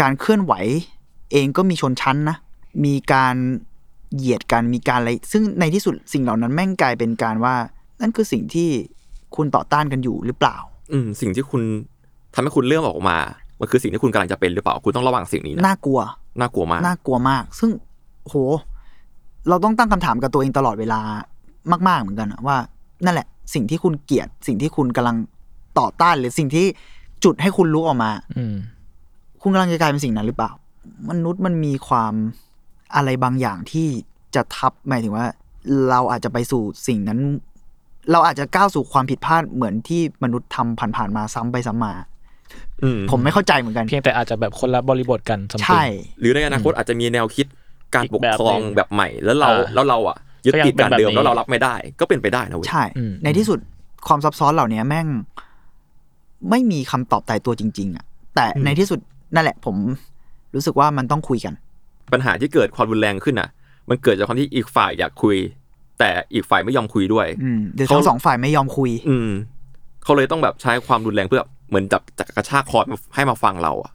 C: การเคลื่อนไหว เองก็มีชนชั้นนะ มีการเหยียดกันมีการอะไร ซึ่งในที่สุดสิ่งเหล่านั้นแม่งกลายเป็นการว่า นั่นคือสิ่งที่คุณต่อต้านกันอยู่หรือเปล่า
B: อืมสิ่งที่คุณทำให้คุณเลื่อมออกมา มันคือสิ่งที่คุณกำลังจะเป็นหรือเปล่า คุณต้องระวังสิ่งนี้นะ
C: น่ากลัว
B: น่ากลัวมาก
C: น่ากลัวมาก ซึ่งโห เราต้องตั้งคำถามกับตัวเองตลอดเวลามาก ๆ เหมือนกันอะว่า นั่นแหละ สิ่งที่คุณเกลียด สิ่งที่คุณกำลังต่อต้านหรือสิ่งที่จุดให้คุณรู้ออกมา
A: อืม
C: คุณกำลังจะกลายเป็นสิ่งนั้นหรือเปล่า มนุษย์มันมีความอะไรบางอย่างที่จะทับหมายถึงว่า เราอาจจะไปสู่สิ่งนั้น เราอาจจะก้าวสู่ความผิดพลาดเหมือนที่มนุษย์ทำผ่านๆมาซ้ำไปซ้ำมา
B: อืม
C: ผมไม่เข้าใจเหมือนกัน
A: เพียงแต่อาจจะแบบคนละบริบทกัน something
C: ใช่
B: หรือในอนาคตอาจจะมีแนวคิดการ
A: อีก
B: ปก
A: แบบ
B: ครอง
A: หนึ่ง
B: แบบใหม่แล้วเรา
A: อ่า
B: แล้วเราอะยึด
A: ก็ยัง
B: ติดการเดิม
A: เป็นแบบนี้
B: แล้วเรารับไม่ได้ ก็เป็นไปได้นะเว้ย
C: ใช่
A: อืม
C: ในที่สุดความซับซ้อนเหล่านี้แม่ง ไม่มีคำตอบตายตัวจริง ๆอะแต่ในที่สุดนั่นแหละ ผมรู้สึกว่ามันต้องคุยกัน
B: ปัญหาที่เกิดความรุนแรงขึ้นอะ มันเกิดจากความที่อีกฝ่ายอยากคุย แต่อีกฝ่ายไม่ยอมคุยด้วย
C: อืมเดี๋ยว
B: เขา
C: ทั้งสองฝ่ายไม่ยอมคุย
B: อืมเขาเลยต้องแบบใช้ความรุนแรงเพื่อ เหมือนจับจับกระชากคอมาให้มาฟังเราอะ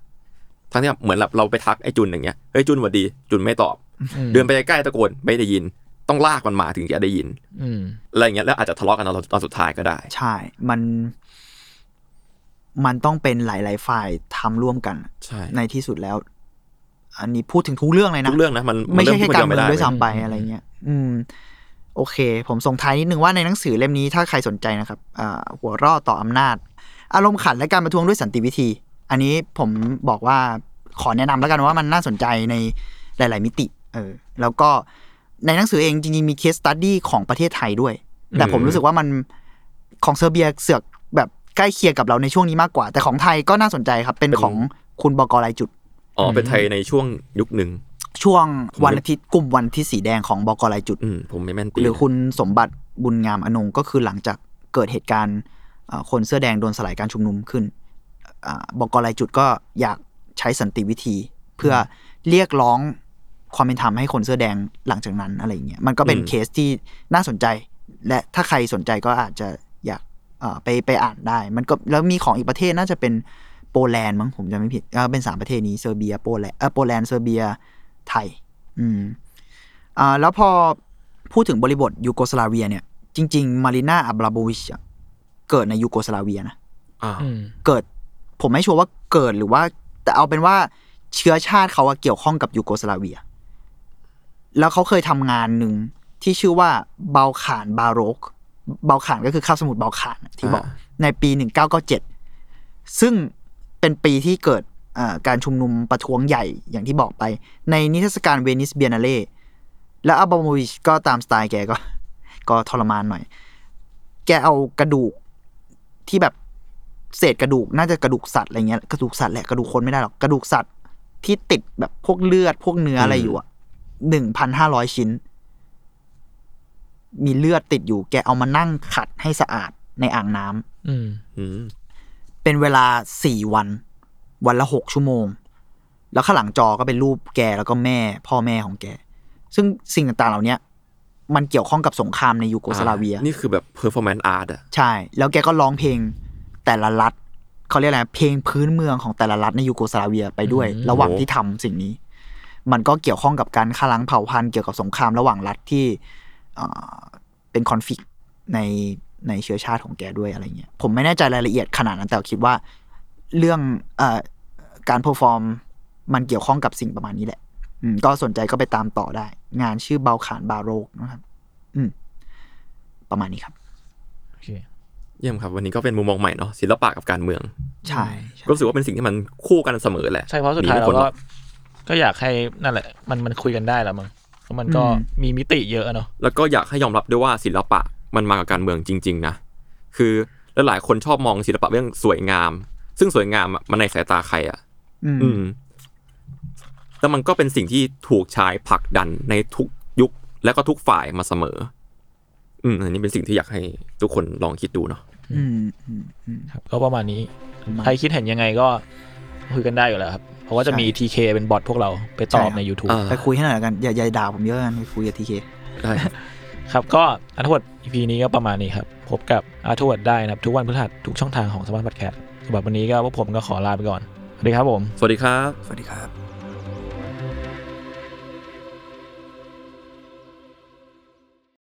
B: ทั้งที่แบบเหมือนแบบเราไปทักไอ้จุนอย่างเงี้ยเฮ้ยจุนหวัดดี จุนไม่ตอบ
A: อืม
B: เดินไปใกล้ๆตะโกนไม่ได้ยิน ต้องลากมันมาถึงจะได้ยิน
A: อืม
B: อะไรอย่างเงี้ยแล้วอาจจะทะเลาะกันตอนตอนสุดท้ายก็ได้
C: ใช่ มันมันต้องเป็นหลาย ๆ ฝ่ายทำร่วมกัน
B: ใช่
C: ในที่สุดแล้ว อันนี้พูดถึงทุกเรื่องเลยนะ
B: ทุกเรื่องนะมัน
C: ไม่ใช่
B: น
C: แค่
B: เริ่
C: การ
B: ที่
C: เมือง
B: น
C: ด้วย
B: เซ้ำ
C: ไปอะไรเงี้ย อืม โอเค ผมส่งท้ายนิดนึงว่าในหนังสือเล่มนี้ถ้าใครสนใจนะครับอ่าหัวร่อต่ออำนาจ อารมณ์ขันและการประท้วงด้วยสันติวิธี อันนี้ผมบอกว่าขอแนะนำแล้วกันว่ามันน่าสนใจในหลาย ๆ มิติ เออ แล้วก็ในหนังสือเองจริง ๆ มี case study ของประเทศไทยด้วย แต่ผมรู้สึกว่ามันของเซอร์เบียเสือกแบบใกล้เคียงกับเราในช่วงนี้มากกว่า แต่ของไทยก็น่าสนใจครับ เป็นของคุณบก.ลายจุด
B: อ๋อ เป็นไทยในช่วงยุคหนึ่ง
C: ช่วงวันอาทิตย์กลุ่มวันอาทิตย์สีแดงของบก.ลายจุด
B: อืมผมไม่แม่นตี
C: หรือคุณสมบัติบุญงามอนงค์ก็คือหลังจากเกิดเหตุการณ์เอ่อ คนเสื้อแดงโดนสลายการชุมนุมขึ้นอ่าบก.ลายจุดก็อยากใช้สันติวิธี เพื่อเรียกร้องความเป็นธรรมให้คนเสื้อแดงหลังจากนั้นอะไรอย่างเงี้ยมันก็เป็นเคสที่น่าสนใจ และถ้าใครสนใจก็อาจจะอยากเอ่อไปไปอ่านได้ มันก็แล้วมีของอีกประเทศน่าจะเป็นโปแลนด์มั้งผมจำไม่ผิดก็เป็นสามประเทศนี้เซอร์เบียโปแลนด์เออโปแลนด์เซอร์เบียไทย อืมอ่าแล้วพอพูดถึงบริบทยูโกสลาเวียเนี่ย จริง ๆ มารินาอับราโบวิชอะ เกิดในยูโกสลาเวียนะ
B: อ่า
A: อืม
C: เกิด ผมไม่ชัวร์ว่าเกิดหรือว่า แต่เอาเป็นว่าเชื้อชาติเขาอะเกี่ยวข้องกับยูโกสลาเวีย แล้วเขาเคยทำงานหนึ่งที่ชื่อว่าเบาขานบาโรก เบาขานก็คือคาบสมุทรเบาขานอะที่บอก
B: อ่า
C: ในปีหนึ่งเก้าเก้าเจ็ดซึ่งเป็นปีที่เกิดอ่าการชุมนุมประท้วงใหญ่อย่างที่บอกไป ในนิทรรศการเวนิสเบียนาเล่แล้วอับราโมวิชก็ตามสไตล์แกก็ ก็ทรมานหน่อย แกเอากระดูก ที่แบบเศษกระดูกน่าจะกระดูกสัตว์อะไรเงี้ยกระดูกสัตว์แหละกระดูกคนไม่ได้หรอกกระดูกสัตว์ที่ติดแบบพวกเลือดพวกเนื้ออะไรอยู่อะหนึ่งพันห้าร้อยชิ้น มีเลือดติดอยู่ แกเอามานั่งขัดให้สะอาดในอ่างน้ำ
A: อืม
B: อืม
C: เป็นเวลาสี่วัน วันละหกชั่วโมง แล้วข้างหลังจอก็เป็นรูปแกแล้วก็แม่ พ่อแม่ของแก ซึ่งสิ่งต่างๆเหล่าเนี้ย มันเกี่ยวข้องกับสงครามในยูโกสลาเวีย
B: อ่นี่คือแบบ performance art อะ
C: ใช่ แล้วแกก็ร้องเพลงแต่ละรัฐเขาเรียกอะไรเพลงพื้นเมืองของแต่ละรัฐในยูโกสลาเวียไปด้วย
A: อืม
C: ระหว่างที่ทำสิ่งนี้ มันก็เกี่ยวข้องกับการฆ่าล้างเผ่าพันธุ์เกี่ยวกับสงครามระหว่างรัฐที่เอ่อเป็นคอนฟ lict ในในเชื้อชาติของแกด้วยอะไรเงี้ย ผมไม่แน่ใจรายละเอียดขนาดนั้นแต่คิดว่าเรื่องเอ่อการ perform มันเกี่ยวข้องกับสิ่งประมาณนี้แหละอืม ก็สนใจก็ไปตามต่อได้ งานชื่อ Balkan Baroque นะครับ อืม ประมาณนี้ครับ
A: โอเค
B: เยี่ยมครับ วันนี้ก็เป็นมุมมองใหม่เนาะศิลปะกับการเมือง
C: ใช่ใช่
B: ก็รู้สึกว่าเป็นสิ่งที่มันคู่กันเสมอแหละ
A: ใช่เพราะสุดท้าย
B: หนี
A: เรา
B: ไม่พ้นห
A: ก็
B: รอก
A: ก็อยากให้นั่นแหละ มันมันคุยกันได้แล้วมั้งเพราะมันก็
C: อืม
A: มีมิติเยอะเนาะ
B: แล้วก็อยากให้ยอมรับด้วยว่าศิลปะมันมากับการเมืองจริง ๆ นะคือหลายๆคนชอบมองศิลปะเรื่องสวยงาม ซึ่งสวยงามอะมันในสายตาใครอะ
C: อืม
B: อืม แล้วมันก็เป็นสิ่งที่ถูกใช้ผลักดันในทุกยุคและก็ทุกฝ่ายมาเสมอ อืมอันนี้เป็นสิ่งที่อยากให้ทุกคนลองคิดดูเนาะ
C: อืมอืมอืม
A: ครับ ก็ประมาณนี้
C: ประมาณ
A: ใครคิดเห็นยังไงก็คุยกันได้อยู่แล้วครับ เพราะว่าจะมี
C: ใช่
A: TK เป็นบอทพวกเราไปตอบ
C: ใช่ครับ
A: ใน YouTube
B: อ่า
C: ไปคุยให้หน่อยละกัน อย่าอย่าด่าผมเยอะกันไปคุยกับทีเค
B: ได้
A: ครับก็อันทวด EP นี้ก็ประมาณนี้ครับ พบกับอาทวดได้นะครับ ทุกวันพฤหัสทุกช่องทางของสมาร์ทบัตแคสสำหรับวันนี้ก็พวกผมก็ขอลาไปก่อน สวัสดีครับผม
B: สวัสดีครับ
C: สวัสดีครับ